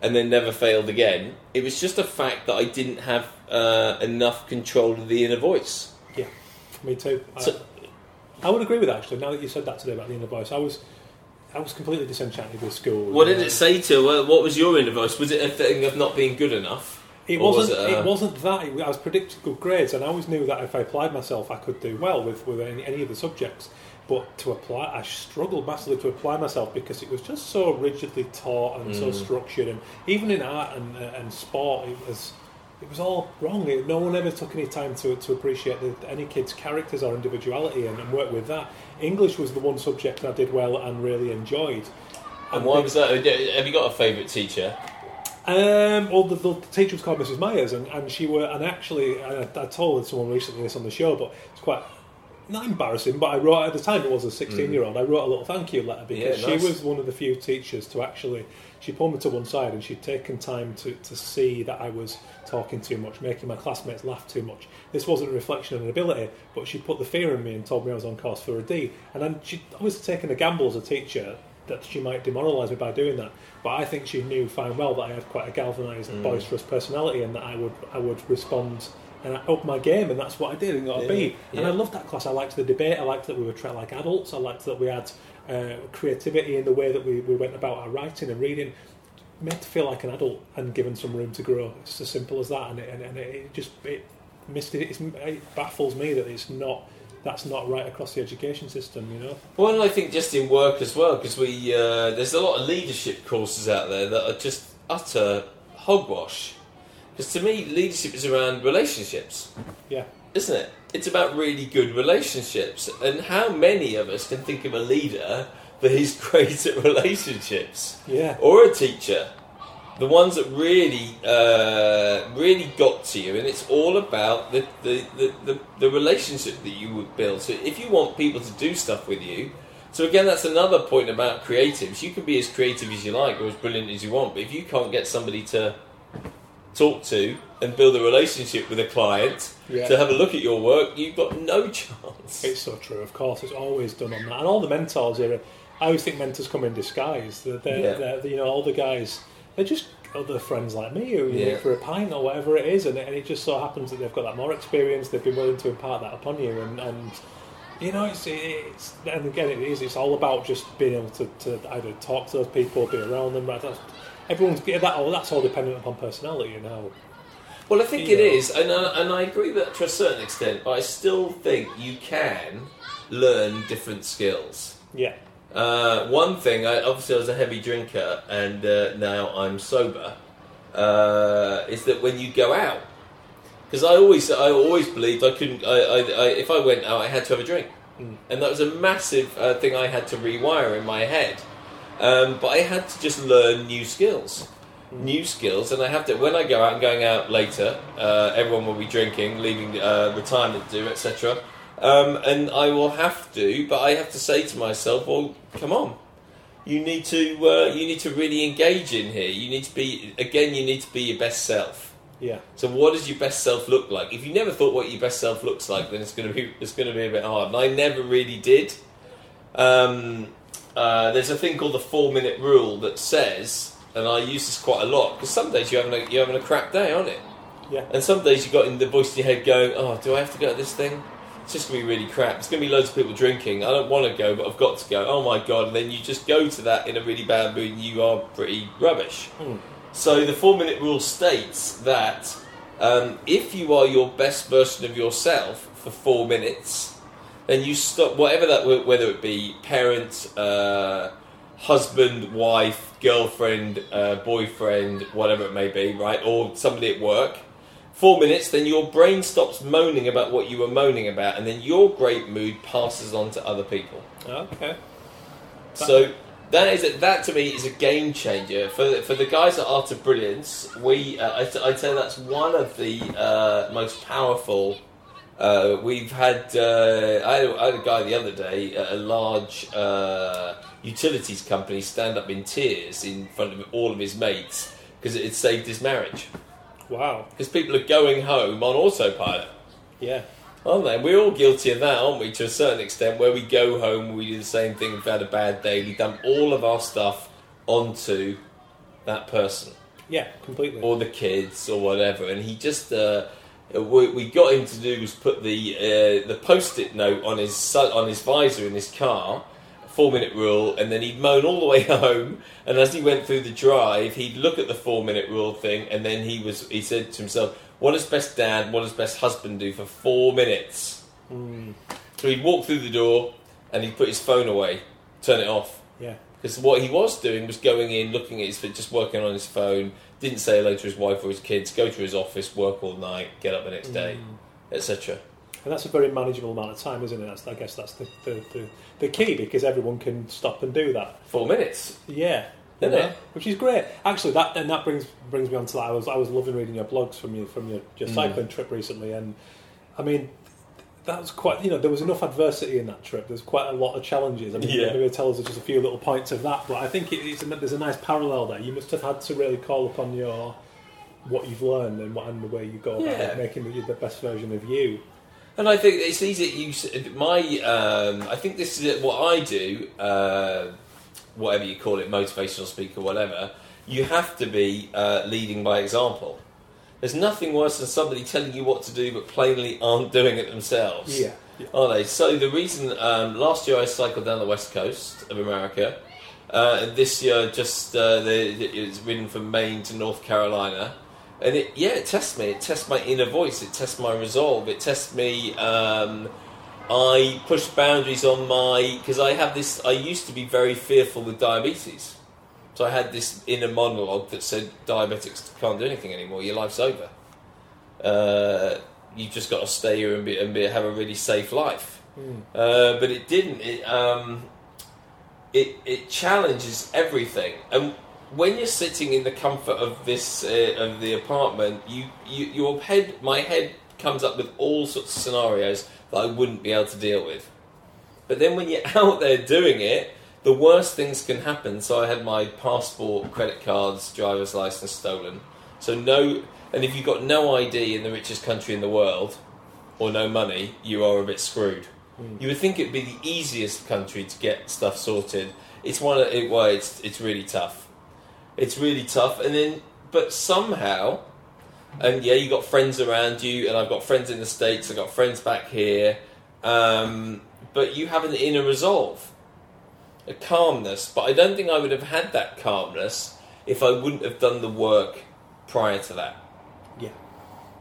and then never failed again. It was just a fact that I didn't have uh, enough control of the inner voice. Me too. So- I, I would agree with that actually. Now that you said that today about the inner voice, I was I was completely disenchanted with school. What did it say to? Well, what was your inner voice? Was it a thing of not being good enough? It Or was wasn't. it, uh, it, wasn't that. It, I was predicting good grades, and I always knew that if I applied myself, I could do well with with any, any of the subjects. But to apply, I struggled massively to apply myself because it was just so rigidly taught and so Mm. structured, and even in art and uh, and sport, it was. It was all wrong. No one ever took any time to, to appreciate the, any kid's characters or individuality and, and work with that. English was the one subject I did well and really enjoyed. And why was that? Have you got a favourite teacher? Um, well, the, the teacher was called Mrs. Myers, and, and she were, and actually, I, I told someone recently this on the show, but it's quite not embarrassing. But I wrote at the time it was a sixteen-year-old. I wrote a little thank you letter because Yeah, nice. she was one of the few teachers to actually. She pulled me to one side and she'd taken time to, to see that I was talking too much, making my classmates laugh too much. This wasn't a reflection of an ability, but she put the fear in me and told me I was on course for a D. And then she'd obviously taken a gamble as a teacher that she might demoralise me by doing that. But I think she knew fine well that I had quite a galvanised, Mm. boisterous personality and that I would I would respond and I upped my game, and that's what I did and got a Yeah, B. And yeah. I loved that class. I liked the debate. I liked that we were treated like adults. I liked that we had uh, creativity in the way that we, we went about our writing and reading. Made to feel like an adult and given some room to grow. It's as simple as that, and it, and, and it just it missed it. It's, it baffles me that it's not. That's not right across the education system, you know. Well, and I think just in work as well, because we uh, there's a lot of leadership courses out there that are just utter hogwash. Because to me, leadership is around relationships, Yeah, isn't it? It's about really good relationships. And how many of us can think of a leader that is great at relationships? yeah, or a teacher, the ones that really, uh, really got to you, and it's all about the, the, the, the, the relationship that you would build. So if you want people to do stuff with you, so again, that's another point about creatives. You can be as creative as you like or as brilliant as you want, but if you can't get somebody to talk to and build a relationship with a client Yeah. to have a look at your work, you've got no chance. It's so true. Of course, it's always done on that, and all the mentors here, I always think mentors come in disguise. They're, they're, Yeah. they're- you know, all the guys. They're just other friends like me who you Yeah. meet for a pint or whatever it is, and, and it just so happens that they've got that more experience. They've been willing to impart that upon you, and, and you know, it's, it's and again, it is. It's all about just being able to, to either talk to those people, or be around them. Right? That's, everyone's that. All that's all dependent upon personality and how. Well, I think it is, and I, and I agree with that to a certain extent. But I still think you can learn different skills. Yeah, Uh, one thing, I, obviously, I was a heavy drinker, and uh, now I'm sober. Uh, is that when you go out? Because I always, I always believed I couldn't. I, I, I, if I went out, I had to have a drink, Mm. and that was a massive uh, thing I had to rewire in my head. Um, but I had to just learn new skills, new skills, and I have to. When I go out, and going out later. Uh, everyone will be drinking, leaving uh, retirement do, etc. Um, and I will have to, but I have to say to myself, well, come on. You need to uh, you need to really engage in here. You need to be again. You need to be your best self. yeah, So, what does your best self look like? If you never thought what your best self looks like, then it's going to be it's going to be a bit hard. And I never really did. Um, uh, there's a thing called the four minute rule that says, and I use this quite a lot because some days you're having a, you're having a crap day, aren't it? yeah, And some days you've got in the voice in your head going, "Oh, do I have to go to this thing? It's just gonna be really crap. It's gonna be loads of people drinking. I don't want to go, but I've got to go. Oh my god!" And then you just go to that in a really bad mood, and you are pretty rubbish. Hmm. So the four-minute rule states that um, if you are your best version of yourself for four minutes, then you stop whatever that whether it be parent, uh, husband, wife, girlfriend, uh, boyfriend, whatever it may be, right, or somebody at work. Four minutes, then your brain stops moaning about what you were moaning about, and then your great mood passes on to other people. okay, So that is a, that to me is a game changer for for the guys at Art of Brilliance. We uh, I'd, I'd say that's one of the uh, most powerful. Uh, we've had uh, I, had a- I had a guy the other day at a large uh, utilities company stand up in tears in front of all of his mates because it had saved his marriage. wow, Because people are going home on autopilot yeah, aren't they? We're all guilty of that, aren't we? To a certain extent, where we go home, we do the same thing. We've had a bad day. We dump all of our stuff onto that person yeah, completely. or the kids or whatever, and he just. Uh, what we got him to do was put the uh, the post-it note on his on his visor in his car, four minute rule, and then he'd moan all the way home. And as he went through the drive, he'd look at the four minute rule thing, and then he was he said to himself, "What does best dad, what does best husband do for four minutes?" Mm, So he'd walk through the door, and he'd put his phone away, turn it off. yeah, Because what he was doing was going in, looking at his, just working on his phone, didn't say hello to his wife or his kids, go to his office, work all night, get up the next day, Mm. etc. and that's a very manageable amount of time, isn't it? That's, I guess that's the, the, the, the key because everyone can stop and do that. Four minutes. Yeah, Isn't you know, it? Which is great. Actually, that and that brings brings me on to that. I was I was loving reading your blogs from your from your, your Mm. cycling trip recently, and I mean. That was quite, you know, there was enough adversity in that trip. There's quite a lot of challenges. I mean, Yeah. maybe tell us just a few little points of that, but I think it, it's a, there's a nice parallel there. You must have had to really call upon your what you've learned and, what, and the way you go about Yeah. making the, the best version of you. And I think it's easy. You, my, um, I think this is what I do. Uh, whatever you call it, motivational speaker, whatever. You have to be uh, leading by example. There's nothing worse than somebody telling you what to do but plainly aren't doing it themselves. Yeah. yeah. Are they? So the reason um, last year I cycled down the west coast of America, uh, and this year just uh, the, it's ridden from Maine to North Carolina, and it yeah it tests me. It tests my inner voice. It tests my resolve. It tests me. Um, I push boundaries on my because I have this. I used to be very fearful with diabetes, so I had this inner monologue that said diabetics can't do anything anymore. Your life's over. Uh, you've just got to stay here and, be, and be, have a really safe life. Mm. Uh, but it didn't. It, um, it it challenges everything, and when you're sitting in the comfort of this uh, of the apartment, you, you your head, my head comes up with all sorts of scenarios that I wouldn't be able to deal with. But then when you're out there doing it, the worst things can happen. So I had my passport, credit cards, driver's license stolen. So no, and if you've got no ID in the richest country in the world, or no money, you are a bit screwed. Mm. You would think it'd be the easiest country to get stuff sorted. It's one of it. Well, it's it's really tough. It's really tough, and then but somehow, and yeah, you got friends around you, and I've got friends in the states. I've got friends back here, um, but you have an inner resolve, a calmness. But I don't think I would have had that calmness if I wouldn't have done the work prior to that. Yeah.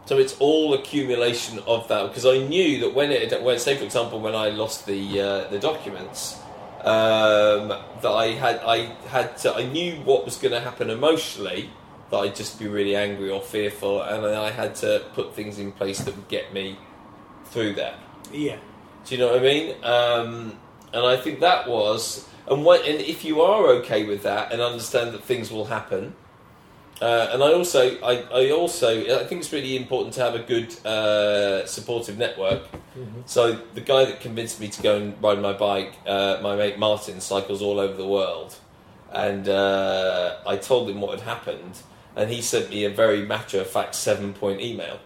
So it's all accumulation of that because I knew that when it, when say for example, when I lost the uh, the documents, um, that I had I had to, I knew what was going to happen emotionally. That I'd just be really angry or fearful, and then I had to put things in place that would get me through that. Yeah. Do you know what I mean? Um, and I think that was, and what, and if you are okay with that and understand that things will happen, uh, and I also, I, I also, I think it's really important to have a good uh, supportive network. Mm-hmm. So the guy that convinced me to go and ride my bike, uh, my mate Martin, cycles all over the world, and uh, I told him what had happened, and he sent me a very matter of fact seven point email.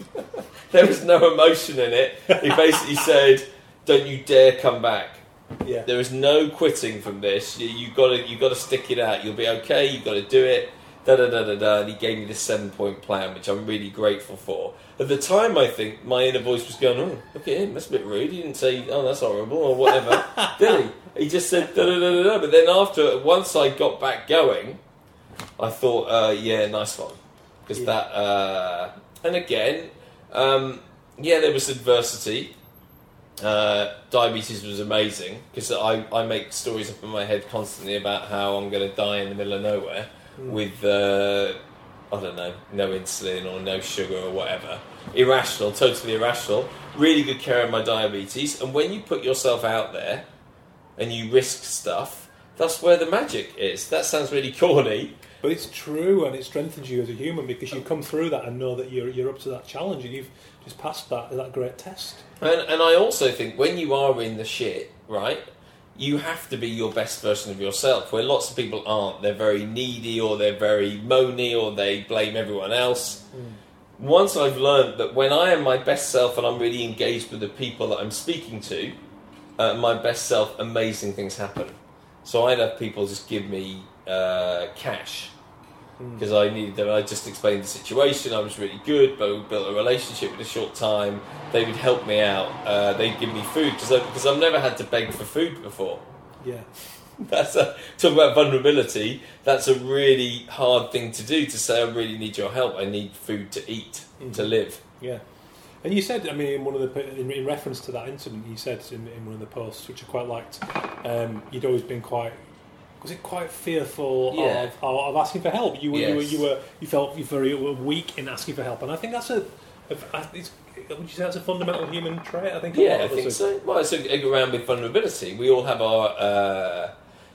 there was no emotion in it. He basically said, "Don't you dare come back." Yeah. There is no quitting from this. You, you gotta you gotta stick it out. You'll be okay. You got to do it. Da da da da da. And he gave me this seven point plan, which I'm really grateful for. At the time, I think my inner voice was going, "Oh, look at him. That's a bit rude. He didn't say, oh, that's horrible or whatever, did he? He just said da da da da da." But then after, once I got back going, I thought, uh, "Yeah, nice one," because Yeah. that. Uh, and again, um, yeah, there was adversity. Uh, diabetes was amazing because I, I make stories up in my head constantly about how I'm going to die in the middle of nowhere with uh, I don't know no insulin or no sugar or whatever. Irrational totally irrational. Really good care of my diabetes and when you put yourself out there and you risk stuff that's where the magic is. That sounds really corny But it's true, and it strengthens you as a human because you come through that and know that you're you're up to that challenge, and you've just passed that that great test. And, and I also think when you are in the shit, right, you have to be your best version of yourself. Where lots of people aren't. They're very needy, or they're very moany, or they blame everyone else. Once I've learned that when I am my best self and I'm really engaged with the people that I'm speaking to, uh, my best self, amazing things happen. So I'd have people just give me uh, cash because I needed them. I just explained the situation. I was really good, but we built a relationship in a short time. They would help me out. Uh, they'd give me food because because I've never had to beg for food before. Yeah. That's a talk about vulnerability. That's a really hard thing to do. To say I really need your help. I need food to eat to live. Yeah. And you said, I mean, in one of the in, in reference to that incident, you said in, in one of the posts, which I quite liked, um, you'd always been quite. Was it quite fearful Yeah. of, of asking for help? You were, you were, you were, you felt you very weak in asking for help, and I think that's a. a it's, would you say that's a fundamental human trait? I think. a Yeah, I think are- so. Well, so around with vulnerability, we all have our. Uh,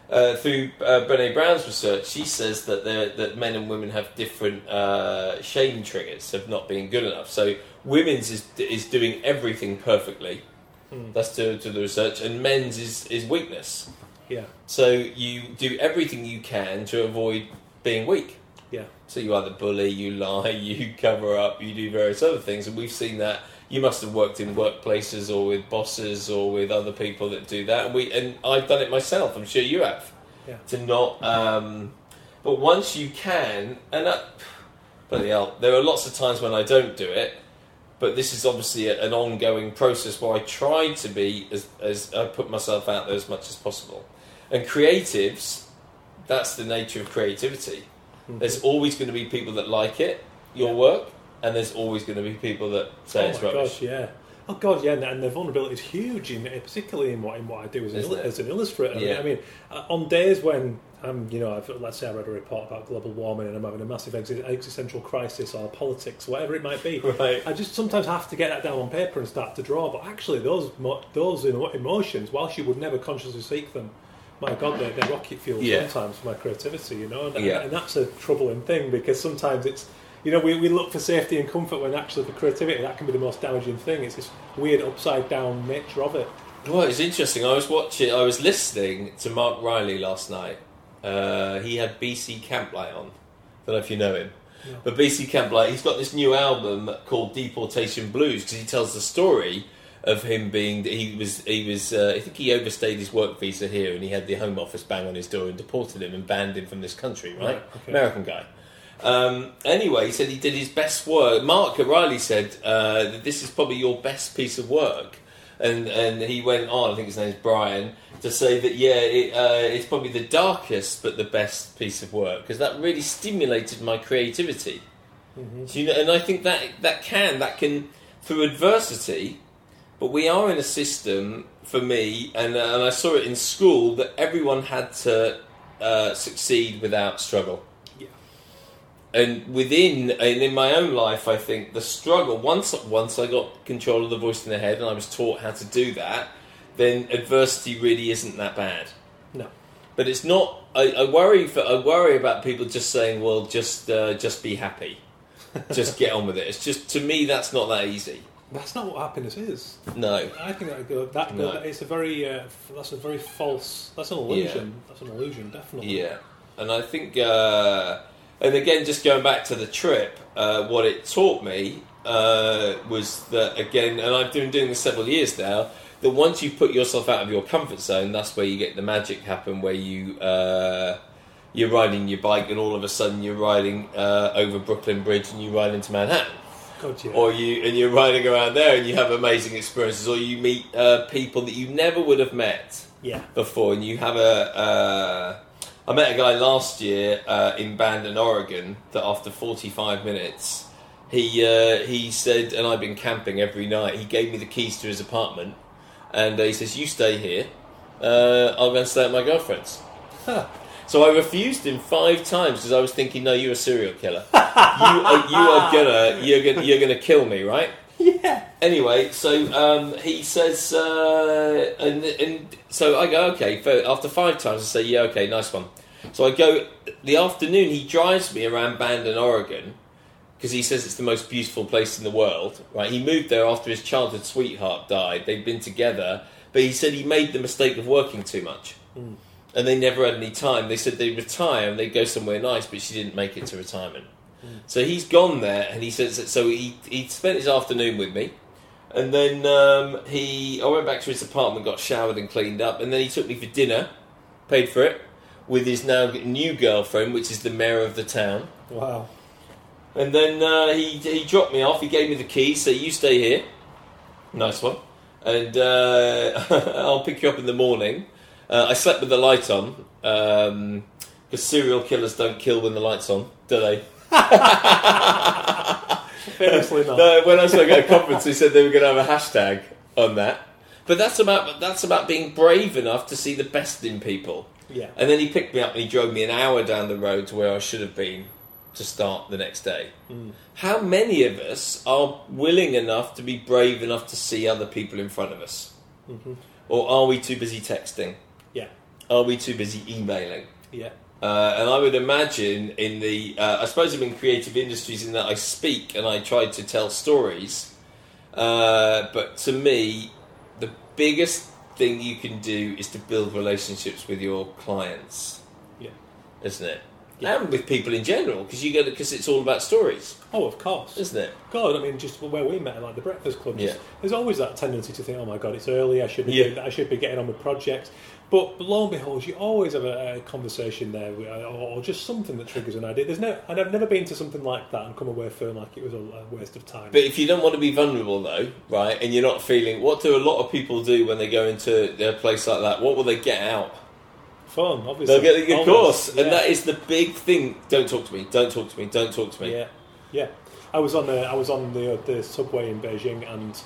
uh, through uh, Brené Brown's research, she says that that men and women have different uh, shame triggers of not being good enough. So women's is is doing everything perfectly. Hmm. That's to, to the research, and men's is is weakness. Yeah. So you do everything you can to avoid being weak. Yeah. So you either bully, you lie, you cover up, you do various other things, and we've seen that. You must have worked in workplaces or with bosses or with other people that do that, and we and I've done it myself. I'm sure you have. Yeah. To not, um, but once you can, and that, bloody hell. There are lots of times when I don't do it, but this is obviously a, an ongoing process where I try to be as, as I put myself out there as much as possible. And creatives, that's the nature of creativity. Mm-hmm. There's always going to be people that like it, your work, and there's always going to be people that say oh it's rubbish. gosh, yeah. Oh god, yeah, and- and the vulnerability is huge, in particularly in what in what I do as an, il- as an illustrator. I mean- Yeah. I mean, uh, on days when um, you know, I've, let's say I read a report about global warming and I'm having a massive exi- existential crisis or politics, whatever it might be. Right. I just sometimes have to get that down on paper and start to draw. But actually, those mo- those emo- emotions, whilst you would never consciously seek them, my God, they're, they're rocket fuel Yeah. sometimes for my creativity. You know, and, Yeah. and that's a troubling thing because sometimes it's you know we, we look for safety and comfort when actually for creativity that can be the most damaging thing. It's this weird upside down nature of it. Well, it's interesting. I was watching, I was listening to Marc Riley last night. Uh, he had BC Camplight on. I don't know if you know him. No. But BC Camplight, he's got this new album called Deportation Blues because he tells the story of him being he was he was uh, I think he overstayed his work visa here and he had the Home Office bang on his door and deported him and banned him from this country. Right, Right, okay. American guy. Um, anyway, he said he did his best work. Mark O'Reilly said uh, that this is probably your best piece of work, and and he went on. I think his name's Brian to say that yeah, it, uh, it's probably the darkest but the best piece of work because that really stimulated my creativity. Do you know, and I think that that can that can through adversity, but we are in a system for me, and uh, and I saw it in school that everyone had to uh, succeed without struggle Yeah. and within and in my own life, I think the struggle once once I got control of the voice in the head and I was taught how to do that, then adversity really isn't that bad. No. But it's not. I, I worry for I worry about people just saying, "Well, just uh, just be happy, just get on with it." It's just to me that's not that easy. That's not what happiness is. No. I think that go that, No. that it's a very uh, f- that's a very false. That's an illusion. That's an illusion, definitely. Yeah, and I think, uh, and again, just going back to the trip, uh, what it taught me uh, was that again, and I've been doing this several years now. That once you put yourself out of your comfort zone, that's where you get the magic happen. Where you uh, you're riding your bike, and all of a sudden you're riding uh, over Brooklyn Bridge, and you ride into Manhattan God, yeah. or you and you're riding around there and you have amazing experiences, or you meet uh, people that you never would have met yeah. before, and you have a. Uh, I met a guy last year uh, in Bandon, Oregon, that after 45 minutes, he uh, he said, and I've been camping every night. He gave me the keys to his apartment, and uh, he says, "You stay here. Uh, I'll go and stay at my girlfriend's." Huh. So I refused him five times because I was thinking, "No, you're a serial killer. you are, you are gonna you're gonna you're gonna kill me, right?" Yeah. Anyway, so um, he says, uh, and, and so I go, okay. After five times, I say, yeah, okay, nice one. So I go the afternoon. He drives me around Bandon, Oregon, because he says it's the most beautiful place in the world. Right? He moved there after his childhood sweetheart died. They'd been together, but he said he made the mistake of working too much, and they never had any time. They said they'd retire and they'd go somewhere nice, but she didn't make it to retirement. So he's gone there, and he says that. So he he spent his afternoon with me, and then um, he I went back to his apartment, got showered and cleaned up, and then he took me for dinner, paid for it, with his now new girlfriend, which is the mayor of the town. Wow. And then uh, he he dropped me off. He gave me the keys, so you stay here. Nice one. And uh, I'll pick you up in the morning. Uh, I slept with the light on because serial killers don't kill when the light's on, do they? Famously not. No, when I spoke at a conference, they said they were going to have a hashtag on that. But that's about that's about being brave enough to see the best in people. Yeah. And then he picked me up and he drove me an hour down the road to where I should have been to start the next day. Mm. How many of us are willing enough to be brave enough to see other people in front of us? Mhm. Or are we too busy texting? Are we too busy emailing? Yeah. Uh, and I would imagine in the, uh, I suppose I'm in creative industries in that I speak and I try to tell stories. Uh, but to me, the biggest thing you can do is to build relationships with your clients, Yeah. isn't it? Yeah. And with people in general, because you get because it's all about stories, Oh, of course. isn't it? God, I mean, just where we met, like the Breakfast Club. just- Yeah. There's always that tendency to think, "Oh my God, it's early. I should be, Yeah. I should be getting on with projects." But lo and behold, you always have a, a conversation there, with- or, or just something that triggers an idea. There's no, and I've never been to something like that and come away feeling like it was a, a waste of time. But if you don't want to be vulnerable, though, right, and you're not feeling, what do a lot of people do when they go into a place like that? What will they get out? Fun, obviously. They'll get, of Always, course, yeah. and that is the big thing. Don't talk to me. Don't talk to me. Don't talk to me. Yeah, yeah. I was on the I was on the uh, the subway in Beijing, and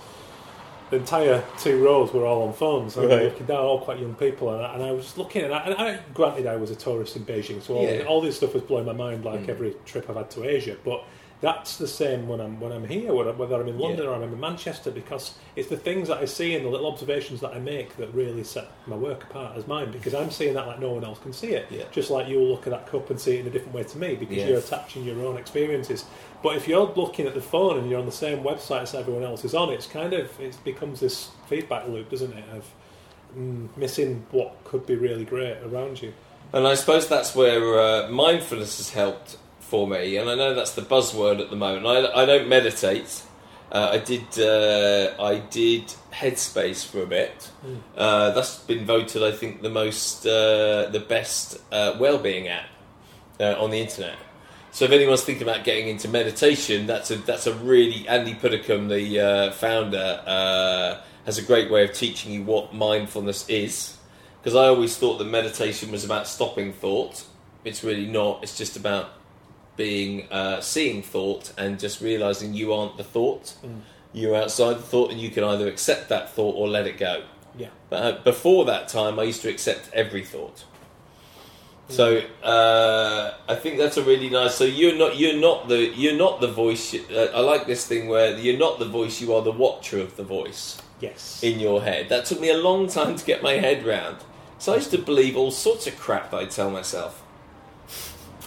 the entire two rows were all on phones. And Right. looking down, all quite young people, and I, and I was looking. And I, and I granted, I was a tourist in Beijing, so all, Yeah. all this stuff was blowing my mind, like Mm. every trip I've had to Asia. But that's the same when I'm when I'm here, whether whether I'm in London Yeah. or I'm in Manchester, because it's the things that I see and the little observations that I make that really set my work apart as mine. Because I'm seeing that like no one else can see it. Yeah. Just like you'll look at that cup and see it in a different way to me, because Yeah. you're attaching your own experiences. But if you're looking at the phone and you're on the same website as everyone else is on, it's kind of it becomes this feedback loop, doesn't it? Of mm, missing what could be really great around you. And I suppose that's where uh, mindfulness has helped for me. And I know that's the buzzword at the moment. I, I don't meditate. Uh, I did. Uh, I did Headspace for a bit. Mm. Uh, that's been voted, I think, the most, uh, the best uh, well-being app uh, on the internet. So if anyone's thinking about getting into meditation, that's a that's a really Andy Puddicombe, the uh, founder, uh, has a great way of teaching you what mindfulness is. Because I always thought that meditation was about stopping thought. It's really not. It's just about being uh, seeing thought and just realizing you aren't the thought. Mm. You're outside the thought, and you can either accept that thought or let it go. Yeah. But uh, before that time, I used to accept every thought. So uh, I think that's a really nice. So you're not you're not the you're not the voice. Uh, I like this thing where you're not the voice. You are the watcher of the voice Yes. in your head. That took me a long time to get my head round. So I used to believe all sorts of crap that I tell myself.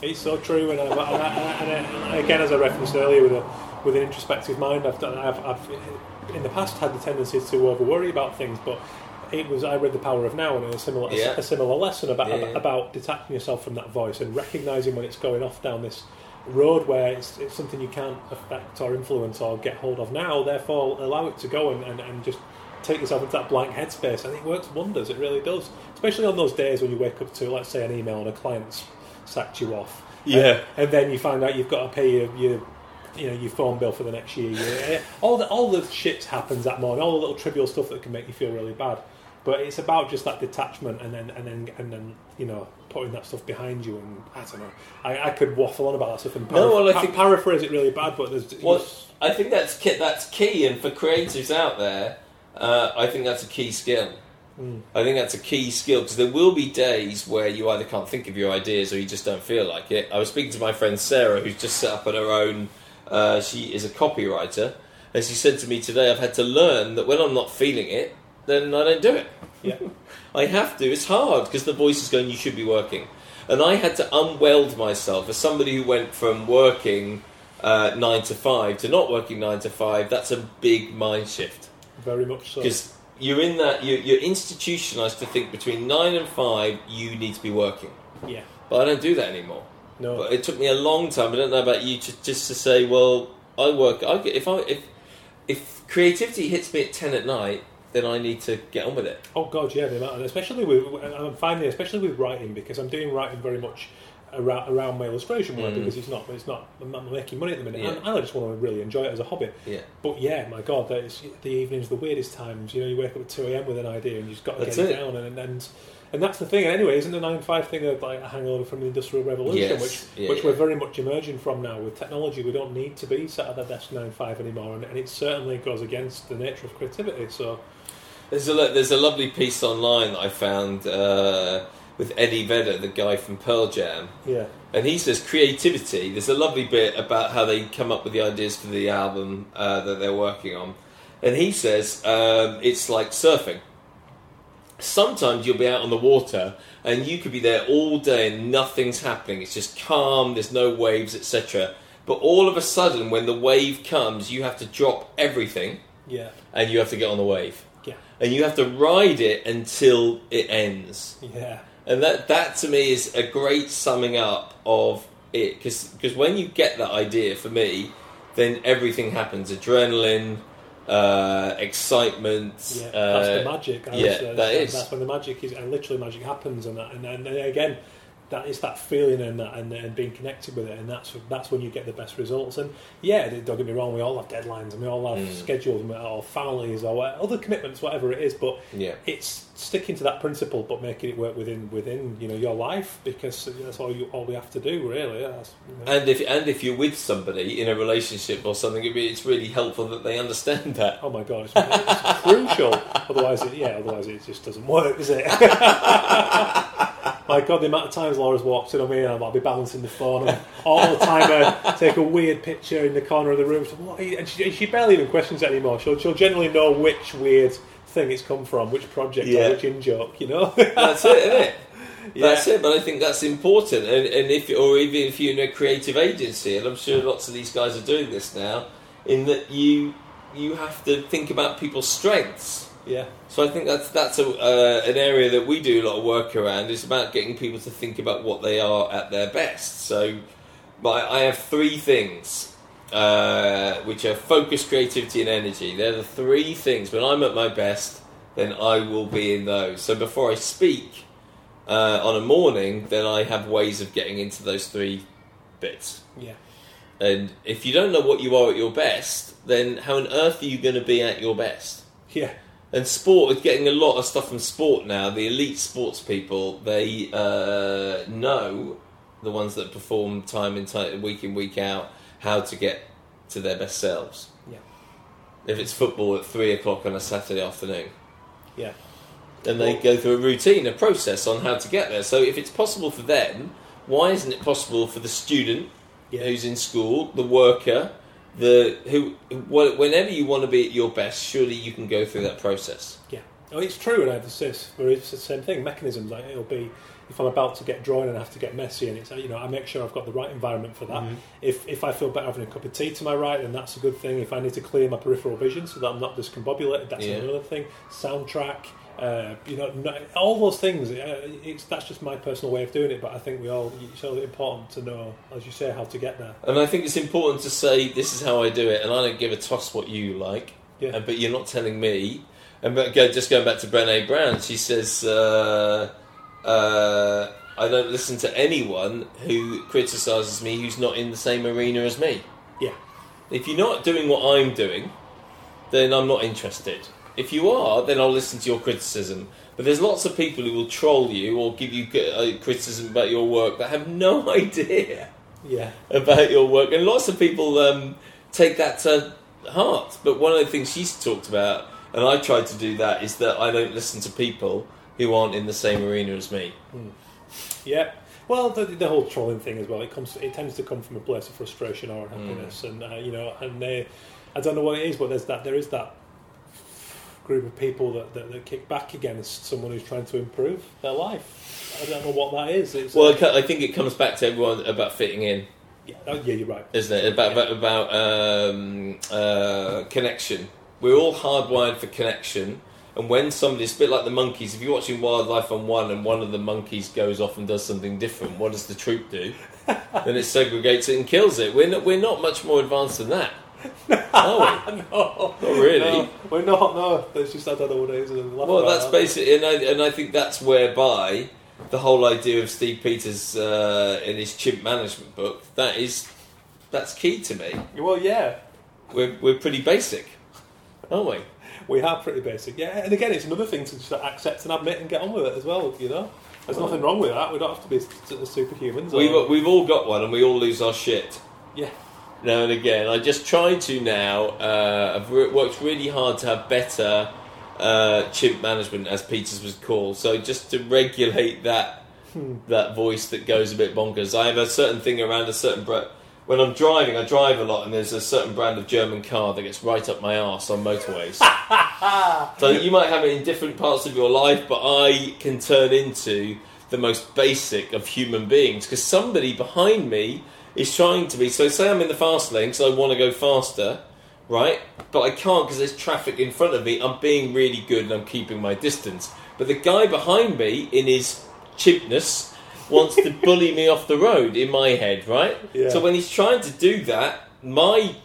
It's so true, and, I've, and, I, uh, and, again, as I referenced earlier, with a with an introspective mind, I've, done, I've, I've in the past had the tendency to over worry about things, but it was I read the Power of Now and a similar Yeah. a, similar lesson about, Yeah, about about detaching yourself from that voice and recognizing when it's going off down this road where it's, it's something you can't affect or influence or get hold of now. Therefore, allow it to go and, and, and just take yourself into that blank headspace, and it works wonders. It really does, especially on those days when you wake up to, let's say, an email and a client's sacked you off. Yeah. and then you find out you've got to pay your, your you know your phone bill for the next year. All the all the shit happens that morning. All the little trivial stuff that can make you feel really bad. But it's about just that detachment, and then and then and then you know putting that stuff behind you. And I don't know. I, I could waffle on about that stuff and No, well, I think- paraphrase it really bad. But there's Well, I think that's key, that's key, and for creatives out there, uh, I think that's a key skill. Mm. I think that's a key skill because there will be days where you either can't think of your ideas or you just don't feel like it. I was speaking to my friend Sarah, who's just set up on her own. Uh, she is a copywriter, and she said to me today, "I've had to learn that when I'm not feeling it, then I don't do it. yeah, I have to. It's hard because the voice is going, you should be working. And I had to unweld myself as somebody who went from working uh, nine to five to not working nine to five. That's a big mind shift very much so. because you're in that, you're, you're institutionalized to think between nine and five, you need to be working. Yeah, But I don't do that anymore. no, But it took me a long time. I don't know about you, just, just to say, well, I work. I get, if I if if creativity hits me at ten at night, then I need to get on with it. Oh god, yeah, the amount, especially with I'm finding, especially with writing, because I'm doing writing very much around, around my illustration work Mm. because it's not, it's not, I'm not making money at the minute, Yeah. and I just want to really enjoy it as a hobby. Yeah. But yeah, my god, that is, the evenings, the weirdest times. You know, you wake up at two a.m. with an idea and you've got to That's get it, it. down, and and and that's the thing. Anyway, isn't the nine five thing of like a hangover from the industrial revolution, Yes. which Yeah, which yeah. we're very much emerging from now with technology. We don't need to be sat at the desk nine five anymore, and, and it certainly goes against the nature of creativity. So There's a there's a lovely piece online that I found uh, with Eddie Vedder, the guy from Pearl Jam, yeah, and he says creativity. There's a lovely bit about how they come up with the ideas for the album uh, that they're working on, and he says um, it's like surfing. Sometimes you'll be out on the water and you could be there all day and nothing's happening. It's just calm. There's no waves, etc. But all of a sudden, when the wave comes, you have to drop everything yeah, and you have to get on the wave yeah, and you have to ride it until it ends. yeah. And that that to me is a great summing up of it because because when you get that idea for me, then everything happens. Adrenaline, uh, excitement. Yeah, uh, that's the magic. I yeah, uh, that is. That's when the magic is, and literally magic happens, and that, and, and, and again, that is that feeling and that, and, and being connected with it, and that's that's when you get the best results. And yeah, don't get me wrong, we all have deadlines, and we all have Mm. schedules, all families or other commitments, whatever it is. But Yeah. it's sticking to that principle, but making it work within within you know your life, because that's all you all we have to do, really. You know. And if and if you're with somebody in a relationship or something, it'd be- it's really helpful that they understand that. Oh my god, it's, it's crucial. Otherwise, it, yeah, otherwise it just doesn't work, does it? my god, the amount of times Laura's walked in on me and I'll be balancing the phone and all the time I take a weird picture in the corner of the room. So, what are you? And she, she barely even questions it anymore. She'll, she'll generally know which weird thing it's come from, which project Yeah. or which in joke, you know? That's it, isn't it? Yeah. That's it. But I think that's important. And, and if or even if you're in a creative agency, and I'm sure lots of these guys are doing this now, in that you you have to think about people's strengths. Yeah. So I think that's that's a, uh, an area that we do a lot of work around. It's about getting people to think about what they are at their best. So my, I have three things, uh, which are focus, creativity, and energy. They're the three things. When I'm at my best, then I will be in those. So before I speak uh, on a morning, then I have ways of getting into those three bits. Yeah. And if you don't know what you are at your best, then how on earth are you going to be at your best? Yeah. And sport is getting a lot of stuff from sport now. The elite sports people, they uh, know the ones that perform time in time, week in week out, how to get to their best selves. Yeah. If it's football at three o'clock on a Saturday afternoon, Yeah. and they go through a routine, a process on how to get there. So if it's possible for them, why isn't it possible for the student Yeah. who's in school, the worker, the who, wh- whenever you want to be at your best, surely you can go through that process. Yeah, oh, it's true, and I have this. But it's the same thing. Mechanisms like it'll be if I'm about to get drawing and I have to get messy, and it's uh, you know I make sure I've got the right environment for that. Mm-hmm. If if I feel better having a cup of tea to my right, then that's a good thing. If I need to clear my peripheral vision so that I'm not discombobulated, that's Yeah. another thing. Soundtrack. Uh, you know, no, all those things. Uh, it's that's just my personal way of doing it. But I think we all it's so important to know, as you say, how to get there. And I think it's important to say this is how I do it, and I don't give a toss what you like. Yeah. And, but you're not telling me. And but go, just going back to Brené Brown, she says, uh, uh, "I don't listen to anyone who criticises me who's not in the same arena as me. Yeah, If you're not doing what I'm doing, then I'm not interested. If you are, then I'll listen to your criticism." But there's lots of people who will troll you or give you uh, criticism about your work that have no idea yeah, about your work, and lots of people um, take that to heart. But one of the things she's talked about, and I tried to do that, is that I don't listen to people who aren't in the same arena as me. Yeah. Well, the, the whole trolling thing as well. It comes. It tends to come from a place of frustration or happiness, and uh, you know, and they, I don't know what it is, but there's that. There is that group of people that, that, that kick back against someone who's trying to improve their life. I don't know what that is. It's, Well, uh, I think it comes back to everyone about fitting in, yeah, oh, yeah, you're right. isn't it? About about, about um, uh, connection. We're all hardwired for connection. And when somebody's a bit like the monkeys, if you're watching Wildlife on One and one of the monkeys goes off and does something different, what does the troop do? then it segregates it and kills it. We're not, we're not much more advanced than that, are we? no, Not really. no, we're not. No, it's just I don't know what it is. and laugh Well, about that's that. basically, and I, and I think that's whereby the whole idea of Steve Peters uh, in his chimp management book that is that's key to me. Well, yeah, We're we're pretty basic, aren't we? we are pretty basic. Yeah, and again, it's another thing to just accept and admit and get on with it as well. You know, there's nothing wrong with that. We don't have to be s- superhumans. Or, We've we've all got one, and we all lose our shit yeah, now and again. I just try to now. Uh, I've re- worked really hard to have better uh, chimp management, as Peters was called. So just to regulate that that voice that goes a bit bonkers. I have a certain thing around a certain brand. When I'm driving, I drive a lot, and there's a certain brand of German car that gets right up my arse on motorways. so you might have it in different parts of your life, but I can turn into the most basic of human beings because somebody behind me is trying to be. So, say I'm in the fast lane because I want to go faster, right? But I can't because there's traffic in front of me. I'm being really good and I'm keeping my distance. But the guy behind me, in his chimpness, wants to bully me off the road in my head, right? Yeah. So when he's trying to do that, my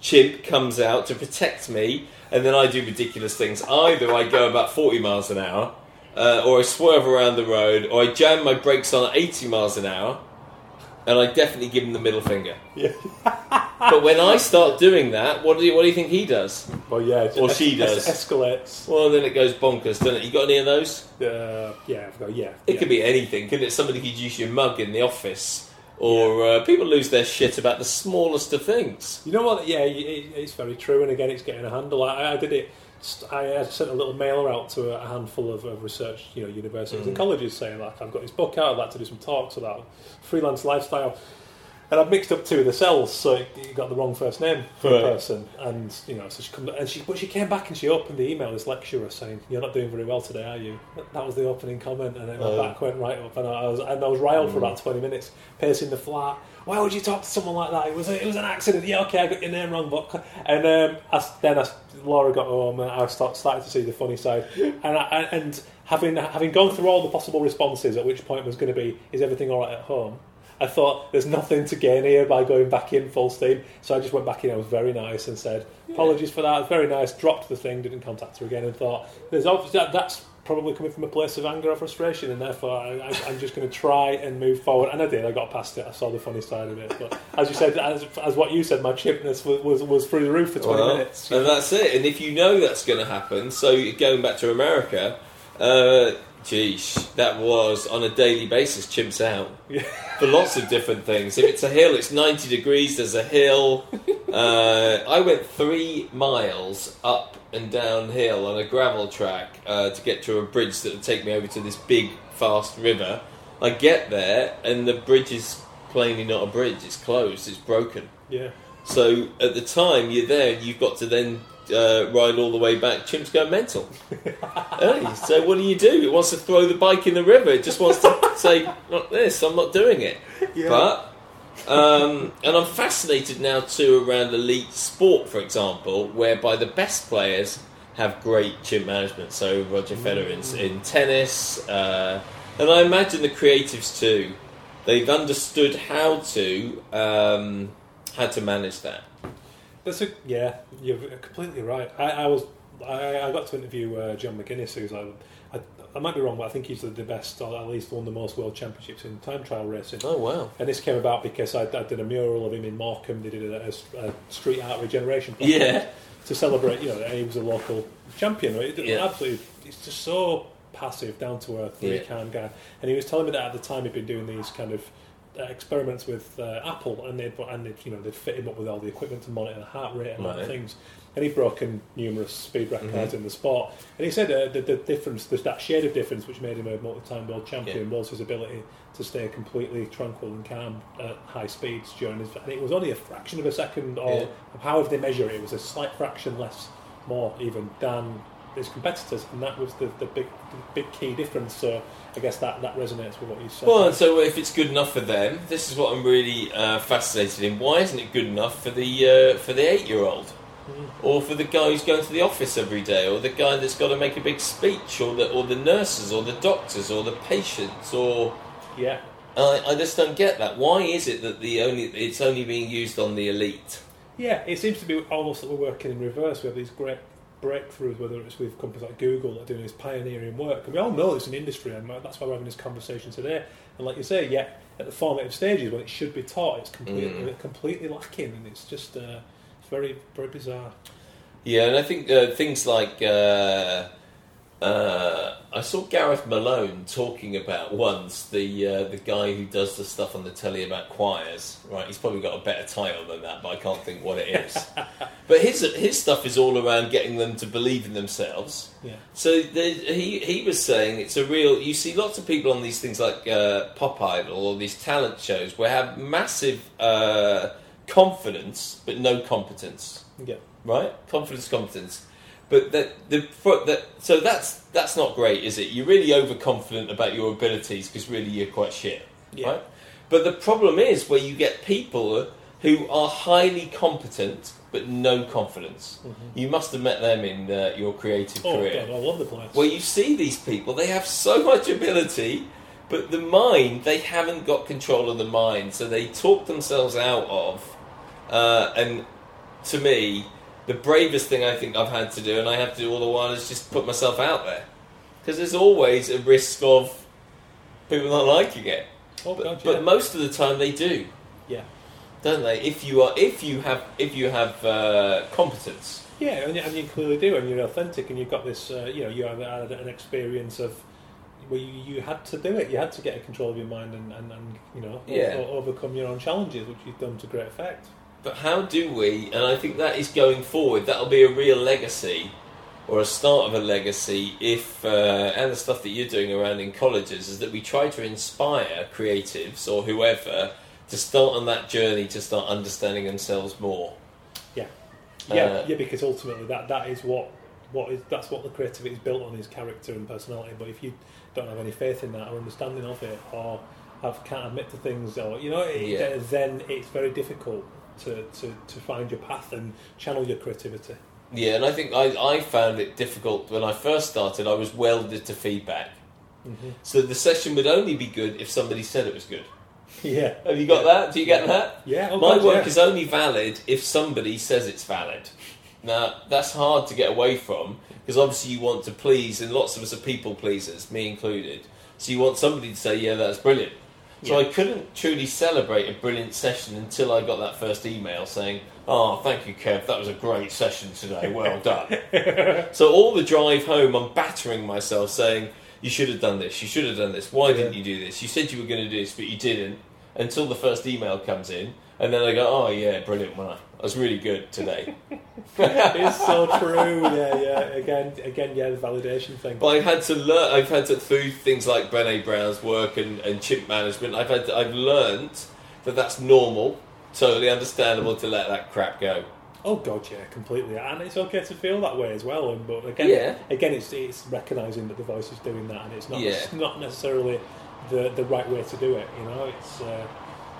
chimp comes out to protect me, and then I do ridiculous things. Either I go about 40 miles an hour, uh, or I swerve around the road, or I jam my brakes on at 80 miles an hour, and I definitely give him the middle finger. Yeah. But when I start doing that, what do you, what do you think he does? Well, yeah. Or es- she es- does. escalates. Well, then it goes bonkers, doesn't it? You got any of those? Uh, yeah, I've got, yeah. It yeah. could be anything, couldn't it? Somebody could use your mug in the office, or uh, people lose their shit about the smallest of things. You know what? Yeah, it, it's very true. And again, it's getting a handle. I, I did it. I uh, sent a little mailer out to a handful of, of research, you know, universities and colleges saying like, I've got this book out. I'd like to do some talks about freelance lifestyle. And I've mixed up two of the cells, so it, it got the wrong first name for Right. the person. And you know, so she come, and she, but she came back and she opened the email. This lecturer saying, "You're not doing very well today, are you?" That was the opening comment, and then my Oh. back went right up, and I was and I was riled for about twenty minutes, pacing the flat. Why would you talk to someone like that? It was a, it was an accident. Yeah, okay, I got your name wrong, but and um, I, then I, Laura got home, and I start, started to see the funny side, and I, and having having gone through all the possible responses, at which point was going to be, "Is everything all right at home?" I thought there's nothing to gain here by going back in full steam, so I just went back in. I was very nice and said apologies for that. Very nice. Dropped the thing, didn't contact her again, and thought there's obviously that, that's probably coming from a place of anger or frustration, and therefore I, I, I'm just going to try and move forward. And I did. I got past it. I saw the funny side of it. But as you said, as, as what you said, my chimpness was, was, was through the roof for 20 Well, minutes. And that's it. And if you know that's going to happen, so going back to America, uh, geesh, that was on a daily basis, chimps out. Yeah. For lots of different things. If it's a hill, it's 90 degrees, there's a hill. Uh, I went three miles up and downhill on a gravel track uh, to get to a bridge that would take me over to this big, fast river. I get there, and the bridge is plainly not a bridge, it's closed, it's broken. Yeah. So at the time you're there, and you've got to then uh, ride all the way back. Chimps go mental. So what do you do? It wants to throw the bike in the river. It just wants to say, "Not this. I'm not doing it." Yeah. But um, and I'm fascinated now too around elite sport, for example, whereby the best players have great chimp management. So Roger Federer in, in tennis, uh, and I imagine the creatives too. They've understood how to um, how to manage that. That's a yeah. You're completely right. I, I was I, I got to interview uh, John McGuinness, who's like, I, I might be wrong, but I think he's the, the best, or at least won the most world championships in time trial racing. Oh wow! And this came about because I, I did a mural of him in Morecambe. They did a, a, a street art regeneration Yeah, to celebrate. You know, he was a local champion. Right? Yeah. Absolutely, he's just so passive, down to earth, very Yeah. calm guy. And he was telling me that at the time he'd been doing these kind of uh, experiments with uh, Apple, and they'd and they'd, you know they'd fit him up with all the equipment to monitor the heart rate and other Right. things. And he'd broken numerous speed records Mhm. in the sport. And he said uh, the, the difference, there's that shade of difference which made him a multi-time world champion was his ability to stay completely tranquil and calm at high speeds during his. And it was only a fraction of a second, or Yeah. however they measure it, it was a slight fraction less, more even than his competitors, and that was the, the big the big key difference. So I guess that, that resonates with what you said. Well, and so if it's good enough for them, this is what I'm really uh, fascinated in. Why isn't it good enough for the uh, for the eight year old, or for the guy who's going to the office every day, or the guy that's got to make a big speech, or the or the nurses, or the doctors, or the patients, or yeah, I, I just don't get that. Why is it that the only it's only being used on the elite? yeah, it seems to be almost that we're working in reverse. We have these great breakthroughs, whether it's with companies like Google that are doing this pioneering work, and we all know it's an industry, and that's why we're having this conversation today. And like you say, yeah, at the formative stages when it should be taught, it's completely completely lacking, and it's just uh, it's very very bizarre. Yeah, and I think uh, things like uh, uh, I saw Gareth Malone talking about once the uh, the guy who does the stuff on the telly about choirs. Right, he's probably got a better title than that, but I can't think what it is. but his his stuff is all around getting them to believe in themselves. Yeah, So the, he he was saying it's a real. You see lots of people on these things like uh, Pop Idol or these talent shows where have massive uh, confidence but no competence yeah, right? Confidence, competence. But that the that so that's that's not great, is it? You're really overconfident about your abilities because really you're quite shit, Yeah. right? But the problem is where you get people who are highly competent but no confidence. You must have met them in uh, your creative oh career god, all over the place. where you see these people, they have so much ability, but the mind, they haven't got control of the mind, so they talk themselves out of, uh, and to me, the bravest thing I think I've had to do, and I have to do all the while, is just put myself out there. Because there's always a risk of people not liking it. Oh But, God, but most of the time they do, yeah. don't they? If you are, if you have, if you have uh, competence. Yeah, and, you- and you clearly do, and you're authentic, and you've got this. Uh, you know, you have had an experience of where you, you had to do it. You had to get a control of your mind and, and, and you know Yeah. o- overcome your own challenges, which you've done to great effect. But how do we? And I think that is going forward. That'll be a real legacy, or a start of a legacy. If uh, and the stuff that you're doing around in colleges is that we try to inspire creatives or whoever to start on that journey to start understanding themselves more. Yeah, yeah, Uh, yeah. Because ultimately, that that is what what is that's what the creativity is built on is character and personality. But if you don't have any faith in that or understanding of it, or have, can't admit to things, or you know, it, Yeah. then it's very difficult to, to, to find your path and channel your creativity. Yeah, and I think I, I found it difficult when I first started. I was welded to feedback, Mm-hmm. so the session would only be good if somebody said it was good. Yeah. Have you got that? Do you get that? Yeah. oh My God, work yeah. is only valid if somebody says it's valid. Now, that's hard to get away from because obviously you want to please, and lots of us are people pleasers, me included. So you want somebody to say, yeah, that's brilliant. So Yeah. I couldn't truly celebrate a brilliant session until I got that first email saying, oh, thank you, Kev, that was a great session today, well done. so all the drive home, I'm battering myself saying, you should have done this, you should have done this, why didn't you do this? You said you were going to do this, but you didn't until the first email comes in, and then I go, "Oh yeah, brilliant! Well, I was really good today." it's so true. Yeah, yeah. Again, again, yeah. The validation thing. but I've had to learn. I've had to through things like Brené Brown's work and, and chimp management. I've had. To, I've learned that that's normal, totally understandable to let that crap go. Oh God, yeah, completely. And it's okay to feel that way as well. And but again, Yeah. again, it's it's recognizing that the voice is doing that, and it's not Yeah. it's not necessarily the the right way to do it. You know, it's uh,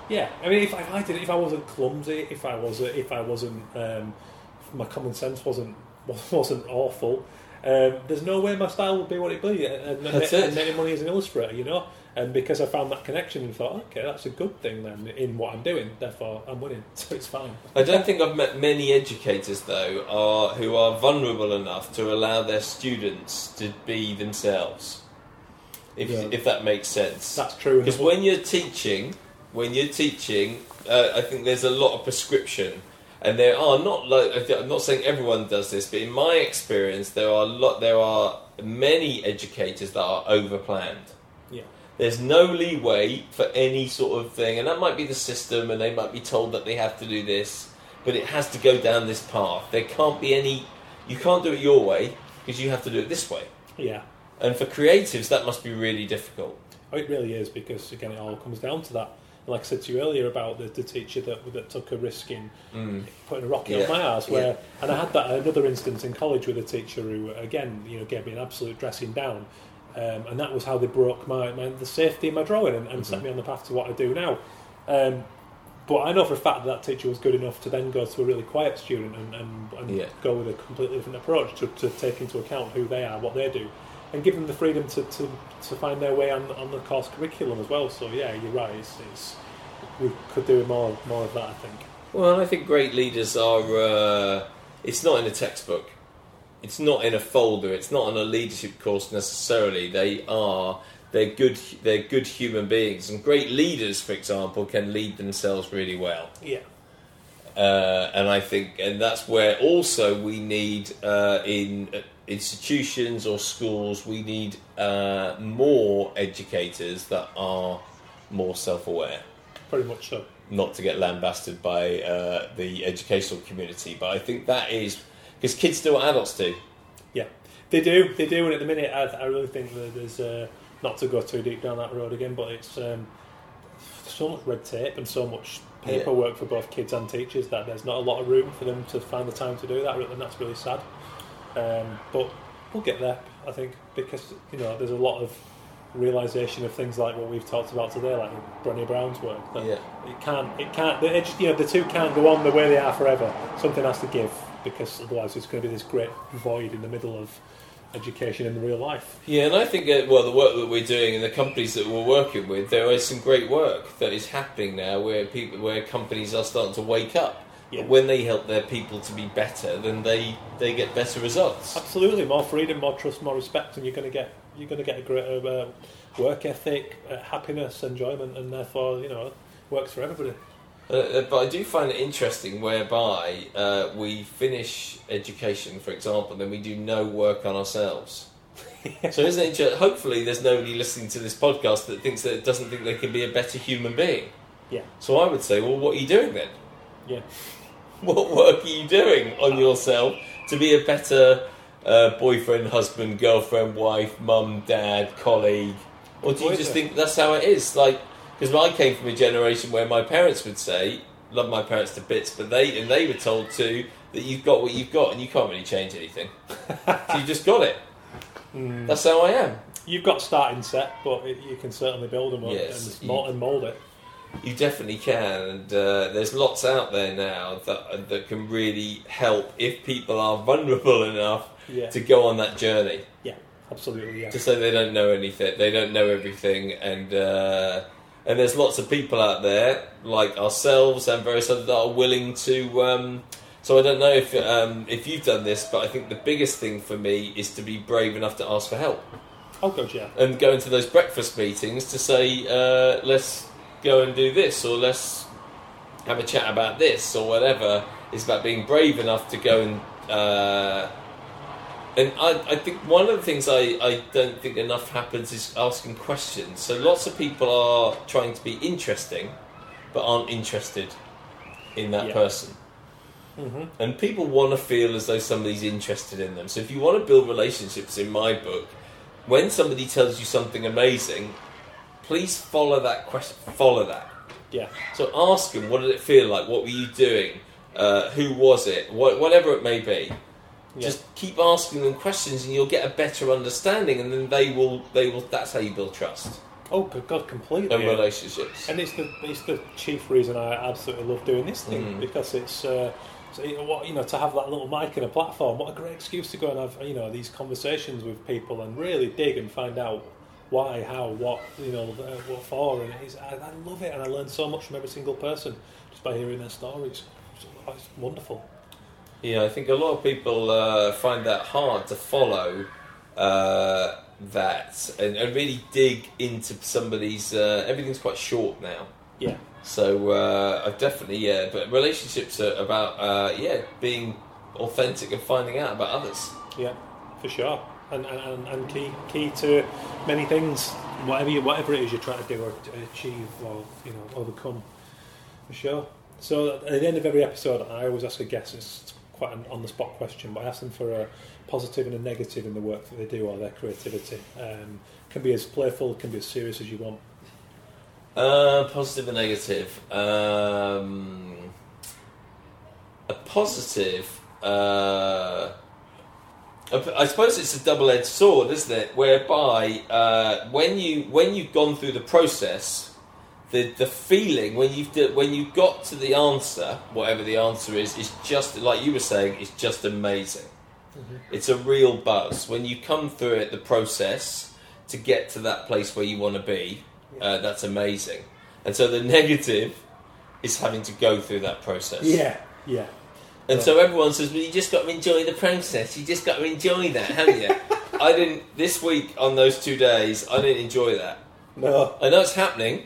yeah. I mean, if, I- if I did, if I wasn't clumsy, if I was, if I wasn't, um, if my common sense wasn't wasn't awful. Um, there's no way my style would be what it'd be, and, and, That's and it. making money as an illustrator, you know. And because I found that connection and thought, okay, that's a good thing then in what I'm doing. Therefore, I'm winning, so it's fine. I don't think I've met many educators though are who are vulnerable enough to allow their students to be themselves. If Yeah. if that makes sense. That's true. Because when you're teaching, when you're teaching, uh, I think there's a lot of prescription, and there are not like I'm not saying everyone does this, but in my experience, there are a lot there are many educators that are overplanned. yeah. There's no leeway for any sort of thing, and that might be the system, and they might be told that they have to do this, but it has to go down this path. There can't be any. You can't do it your way because you have to do it this way. Yeah. And for creatives, that must be really difficult. Oh, it really is because again, it all comes down to that. Like I said to you earlier about the, the teacher that that took a risk in Mm. putting a rocket Yeah. on my ass. Where and I had that another instance in college with a teacher who again, you know, gave me an absolute dressing down, um, and that was how they broke my, my the safety in my drawing and, and set Mhm. me on the path to what I do now. Um, but I know for a fact that that teacher was good enough to then go to a really quiet student and, and, and Yeah. go with a completely different approach to, to take into account who they are, what they do, and give them the freedom to, to, to find their way on, on the course curriculum as well. So yeah, you're right. It's, it's, we could do more more of that, I think. Well, I think great leaders are. Uh, it's not in a textbook. It's not in a folder. It's not on a leadership course necessarily. They are. They're good. They're good human beings, and great leaders, for example, can lead themselves really well. Yeah. Uh, and I think, and that's where also we need uh, in institutions or schools, we need uh, more educators that are more self-aware Pretty much so. not to get lambasted by uh, the educational community, but I think that is because kids do what adults do. Yeah, they do. They do. And at the minute, I, I really think that there's uh, not to go too deep down that road again, but it's um, so much red tape and so much paperwork for both kids and teachers that there's not a lot of room for them to find the time to do that, and that's really sad. Um, but we'll get there, I think, because you know there's a lot of realization of things like what we've talked about today, like Brené Brown's work. That Yeah. it can't, it can't, the, edu- you know, the two can't go on the way they are forever. Something has to give because otherwise it's going to be this great void in the middle of education in real life. Yeah, and I think uh, well, the work that we're doing and the companies that we're working with, there is some great work that is happening now, where people, where companies are starting to wake up Yeah. When they help their people to be better, then they they get better results. Absolutely, more freedom, more trust, more respect, and you're going to get you're going to get a greater uh, work ethic, uh, happiness, enjoyment, and therefore you know works for everybody. Uh, uh, but I do find it interesting whereby uh, we finish education, for example, then we do no work on ourselves. So isn't it? Just, hopefully, there's nobody listening to this podcast that thinks that doesn't think they can be a better human being. Yeah. So I would say, well, what are you doing then? Yeah. What work are you doing on yourself to be a better uh, boyfriend, husband, girlfriend, wife, mum, dad, colleague? Or do you just think that's how it is? Like, because I came from a generation where my parents would say, "Love my parents to bits," but they and they were told to, that you've got what you've got and you can't really change anything. so you just got it. Mm. That's how I am. You've got starting set, but it, you can certainly build them up Yes, and, mold, you- and mold it. You definitely can, and uh, there's lots out there now that that can really help if people are vulnerable enough Yeah. to go on that journey. Yeah. Absolutely. Yeah. to say they don't know anything, they don't know everything, and uh, and there's lots of people out there like ourselves and various others that are willing to. Um, so I don't know if um, if you've done this, but I think the biggest thing for me is to be brave enough to ask for help Oh, good. Yeah. and go into those breakfast meetings to say, uh, let's go and do this, or let's have a chat about this, or whatever. It's about being brave enough to go and. Uh, and I, I think one of the things I, I don't think enough happens is asking questions. So lots of people are trying to be interesting, but aren't interested in that Yeah. person. hmm And people want to feel as though somebody's interested in them. So if you want to build relationships, in my book, when somebody tells you something amazing, please follow that question. Follow that. Yeah. So ask them, what did it feel like? What were you doing? Uh, who was it? What, whatever it may be. Yeah. Just keep asking them questions, and you'll get a better understanding. And then they will. They will. That's how you build trust Oh, good God, completely. and relationships. And it's the it's the chief reason I absolutely love doing this thing Mm. because it's uh, so, you know, what you know to have that little mic and a platform. What a great excuse to go and have you know these conversations with people and really dig and find out why, how, what you know, uh, what for. And it's, I, I love it, and I learn so much from every single person just by hearing their stories. It's, it's wonderful. Yeah, I think a lot of people uh, find that hard to follow uh, that and, and really dig into somebody's. Uh, everything's quite short now, Yeah, so uh, I've definitely yeah. But relationships are about uh, yeah being authentic and finding out about others. yeah, for sure. And, and, and- key key to many things, whatever you, whatever it is you're trying to do or to achieve or you know overcome. For sure. So at the end of every episode, I always ask a guest. It's quite an on the spot question, but I ask them for a positive and a negative in the work that they do or their creativity. Um, can be as playful, can be as serious as you want. Uh, positive and negative. Um, a positive. Uh, I suppose it's a double-edged sword, isn't it? Whereby uh, when you when you've gone through the process, the the feeling when you've d- when you got to the answer, whatever the answer is, is just like you were saying, it's just amazing. It's a real buzz when you come through it. The process to get to that place where you want to be, uh, that's amazing. And so the negative is having to go through that process. Yeah, yeah. And so everyone says, "Well, you just got to enjoy the process. You just got to enjoy that, haven't you?" I didn't. This week on those two days, I didn't enjoy that. No, I know it's happening,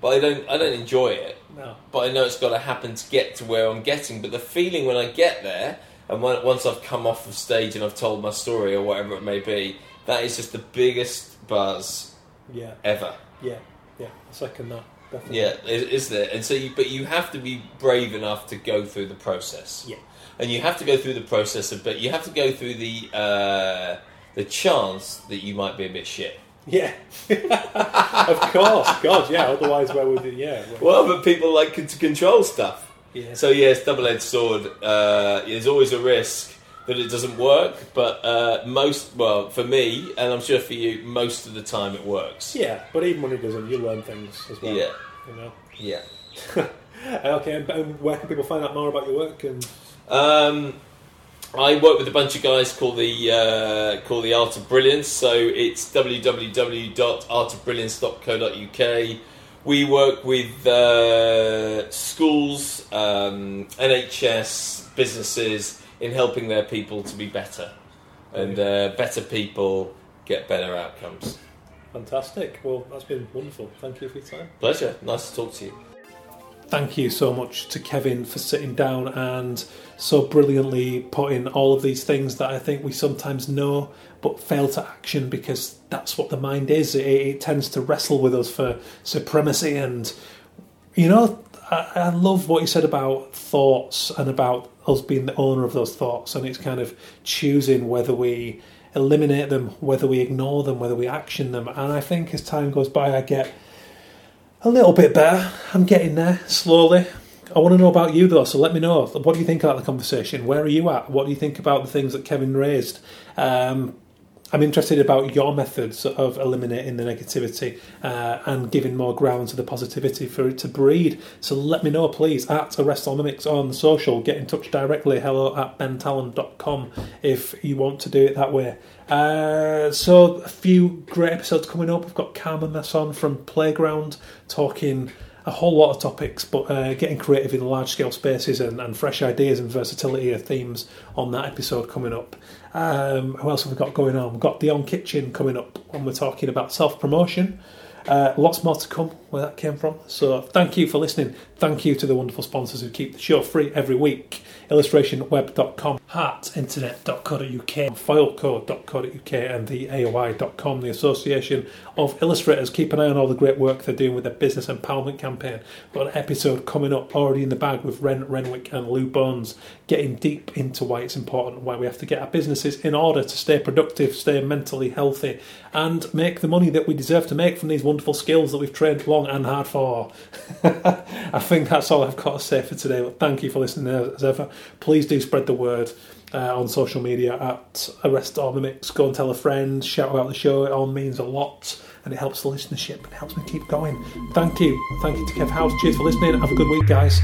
but I don't. I don't enjoy it. no. But I know it's got to happen to get to where I'm getting. But the feeling when I get there, and when, once I've come off of stage and I've told my story or whatever it may be, that is just the biggest buzz Yeah, ever. yeah, yeah. I second that. Definitely. Yeah, is, is there? And so, you, but you have to be brave enough to go through the process. Yeah. and you have to go through the process of, but you have to go through the uh, the chance that you might be a bit shit. Yeah, of course. God, yeah. Otherwise, where would it? Yeah, Well, but people like to control stuff. yeah. So yes, double-edged sword. Uh, there's always a risk that it doesn't work, but uh, most, well, for me, and I'm sure for you, most of the time it works. yeah, but even when it doesn't, you learn things as well. Yeah, You know. yeah. Okay, and, and where can people find out more about your work? And Um, I work with a bunch of guys called the uh, called the Art of Brilliance. So it's www.artofbrilliance.co.uk. We work with uh, schools, um, NHS, businesses in helping their people to be better. And uh, better people get better outcomes. Fantastic. Well, that's been wonderful. Thank you for your time. Pleasure. Nice to talk to you. Thank you so much to Kevin for sitting down and so brilliantly putting all of these things that I think we sometimes know but fail to action because that's what the mind is. It, it tends to wrestle with us for supremacy. And, you know, I, I love what you said about thoughts and about us being the owner of those thoughts. And it's kind of choosing whether we eliminate them, whether we ignore them, whether we action them. And I think as time goes by, I get a little bit better. I'm getting there slowly. I want to know about you though, so let me know. What do you think about the conversation? Where are you at? What do you think about the things that Kevin raised? Um, I'm interested about your methods of eliminating the negativity uh, and giving more ground to the positivity for it to breed. So let me know, please, at Arrest All Mimics on social. Get in touch directly, hello at bentallon.com if you want to do it that way. Uh, so a few great episodes coming up. We've got Carmen Masson from Playground talking a whole lot of topics, but uh, getting creative in large scale spaces and, and, fresh ideas and versatility of themes on that episode coming up. Um, who else have we got going on? We've got The On Kitchen coming up when we're talking about self promotion. Uh, lots more to come where that came from. So thank you for listening. Thank you to the wonderful sponsors who keep the show free every week. Illustrationweb.com, heartinternet.co.uk, foilco.co.uk and the AOI.com, the Association of Illustrators. Keep an eye on all the great work they're doing with their business empowerment campaign. We've got an episode coming up already in the bag with Ren Renwick and Lou Bones, getting deep into why it's important, why we have to get our businesses in order to stay productive, stay mentally healthy, and make the money that we deserve to make from these wonderful skills that we've trained long and hard for. I think that's all I've got to say for today. But thank you for listening as ever. Please do spread the word uh, on social media at Arrest All Mimics. Go and tell a friend. Shout about the show. It all means a lot, and it helps the listenership. and helps me keep going. Thank you. Thank you to Kev House. Cheers for listening. Have a good week, guys.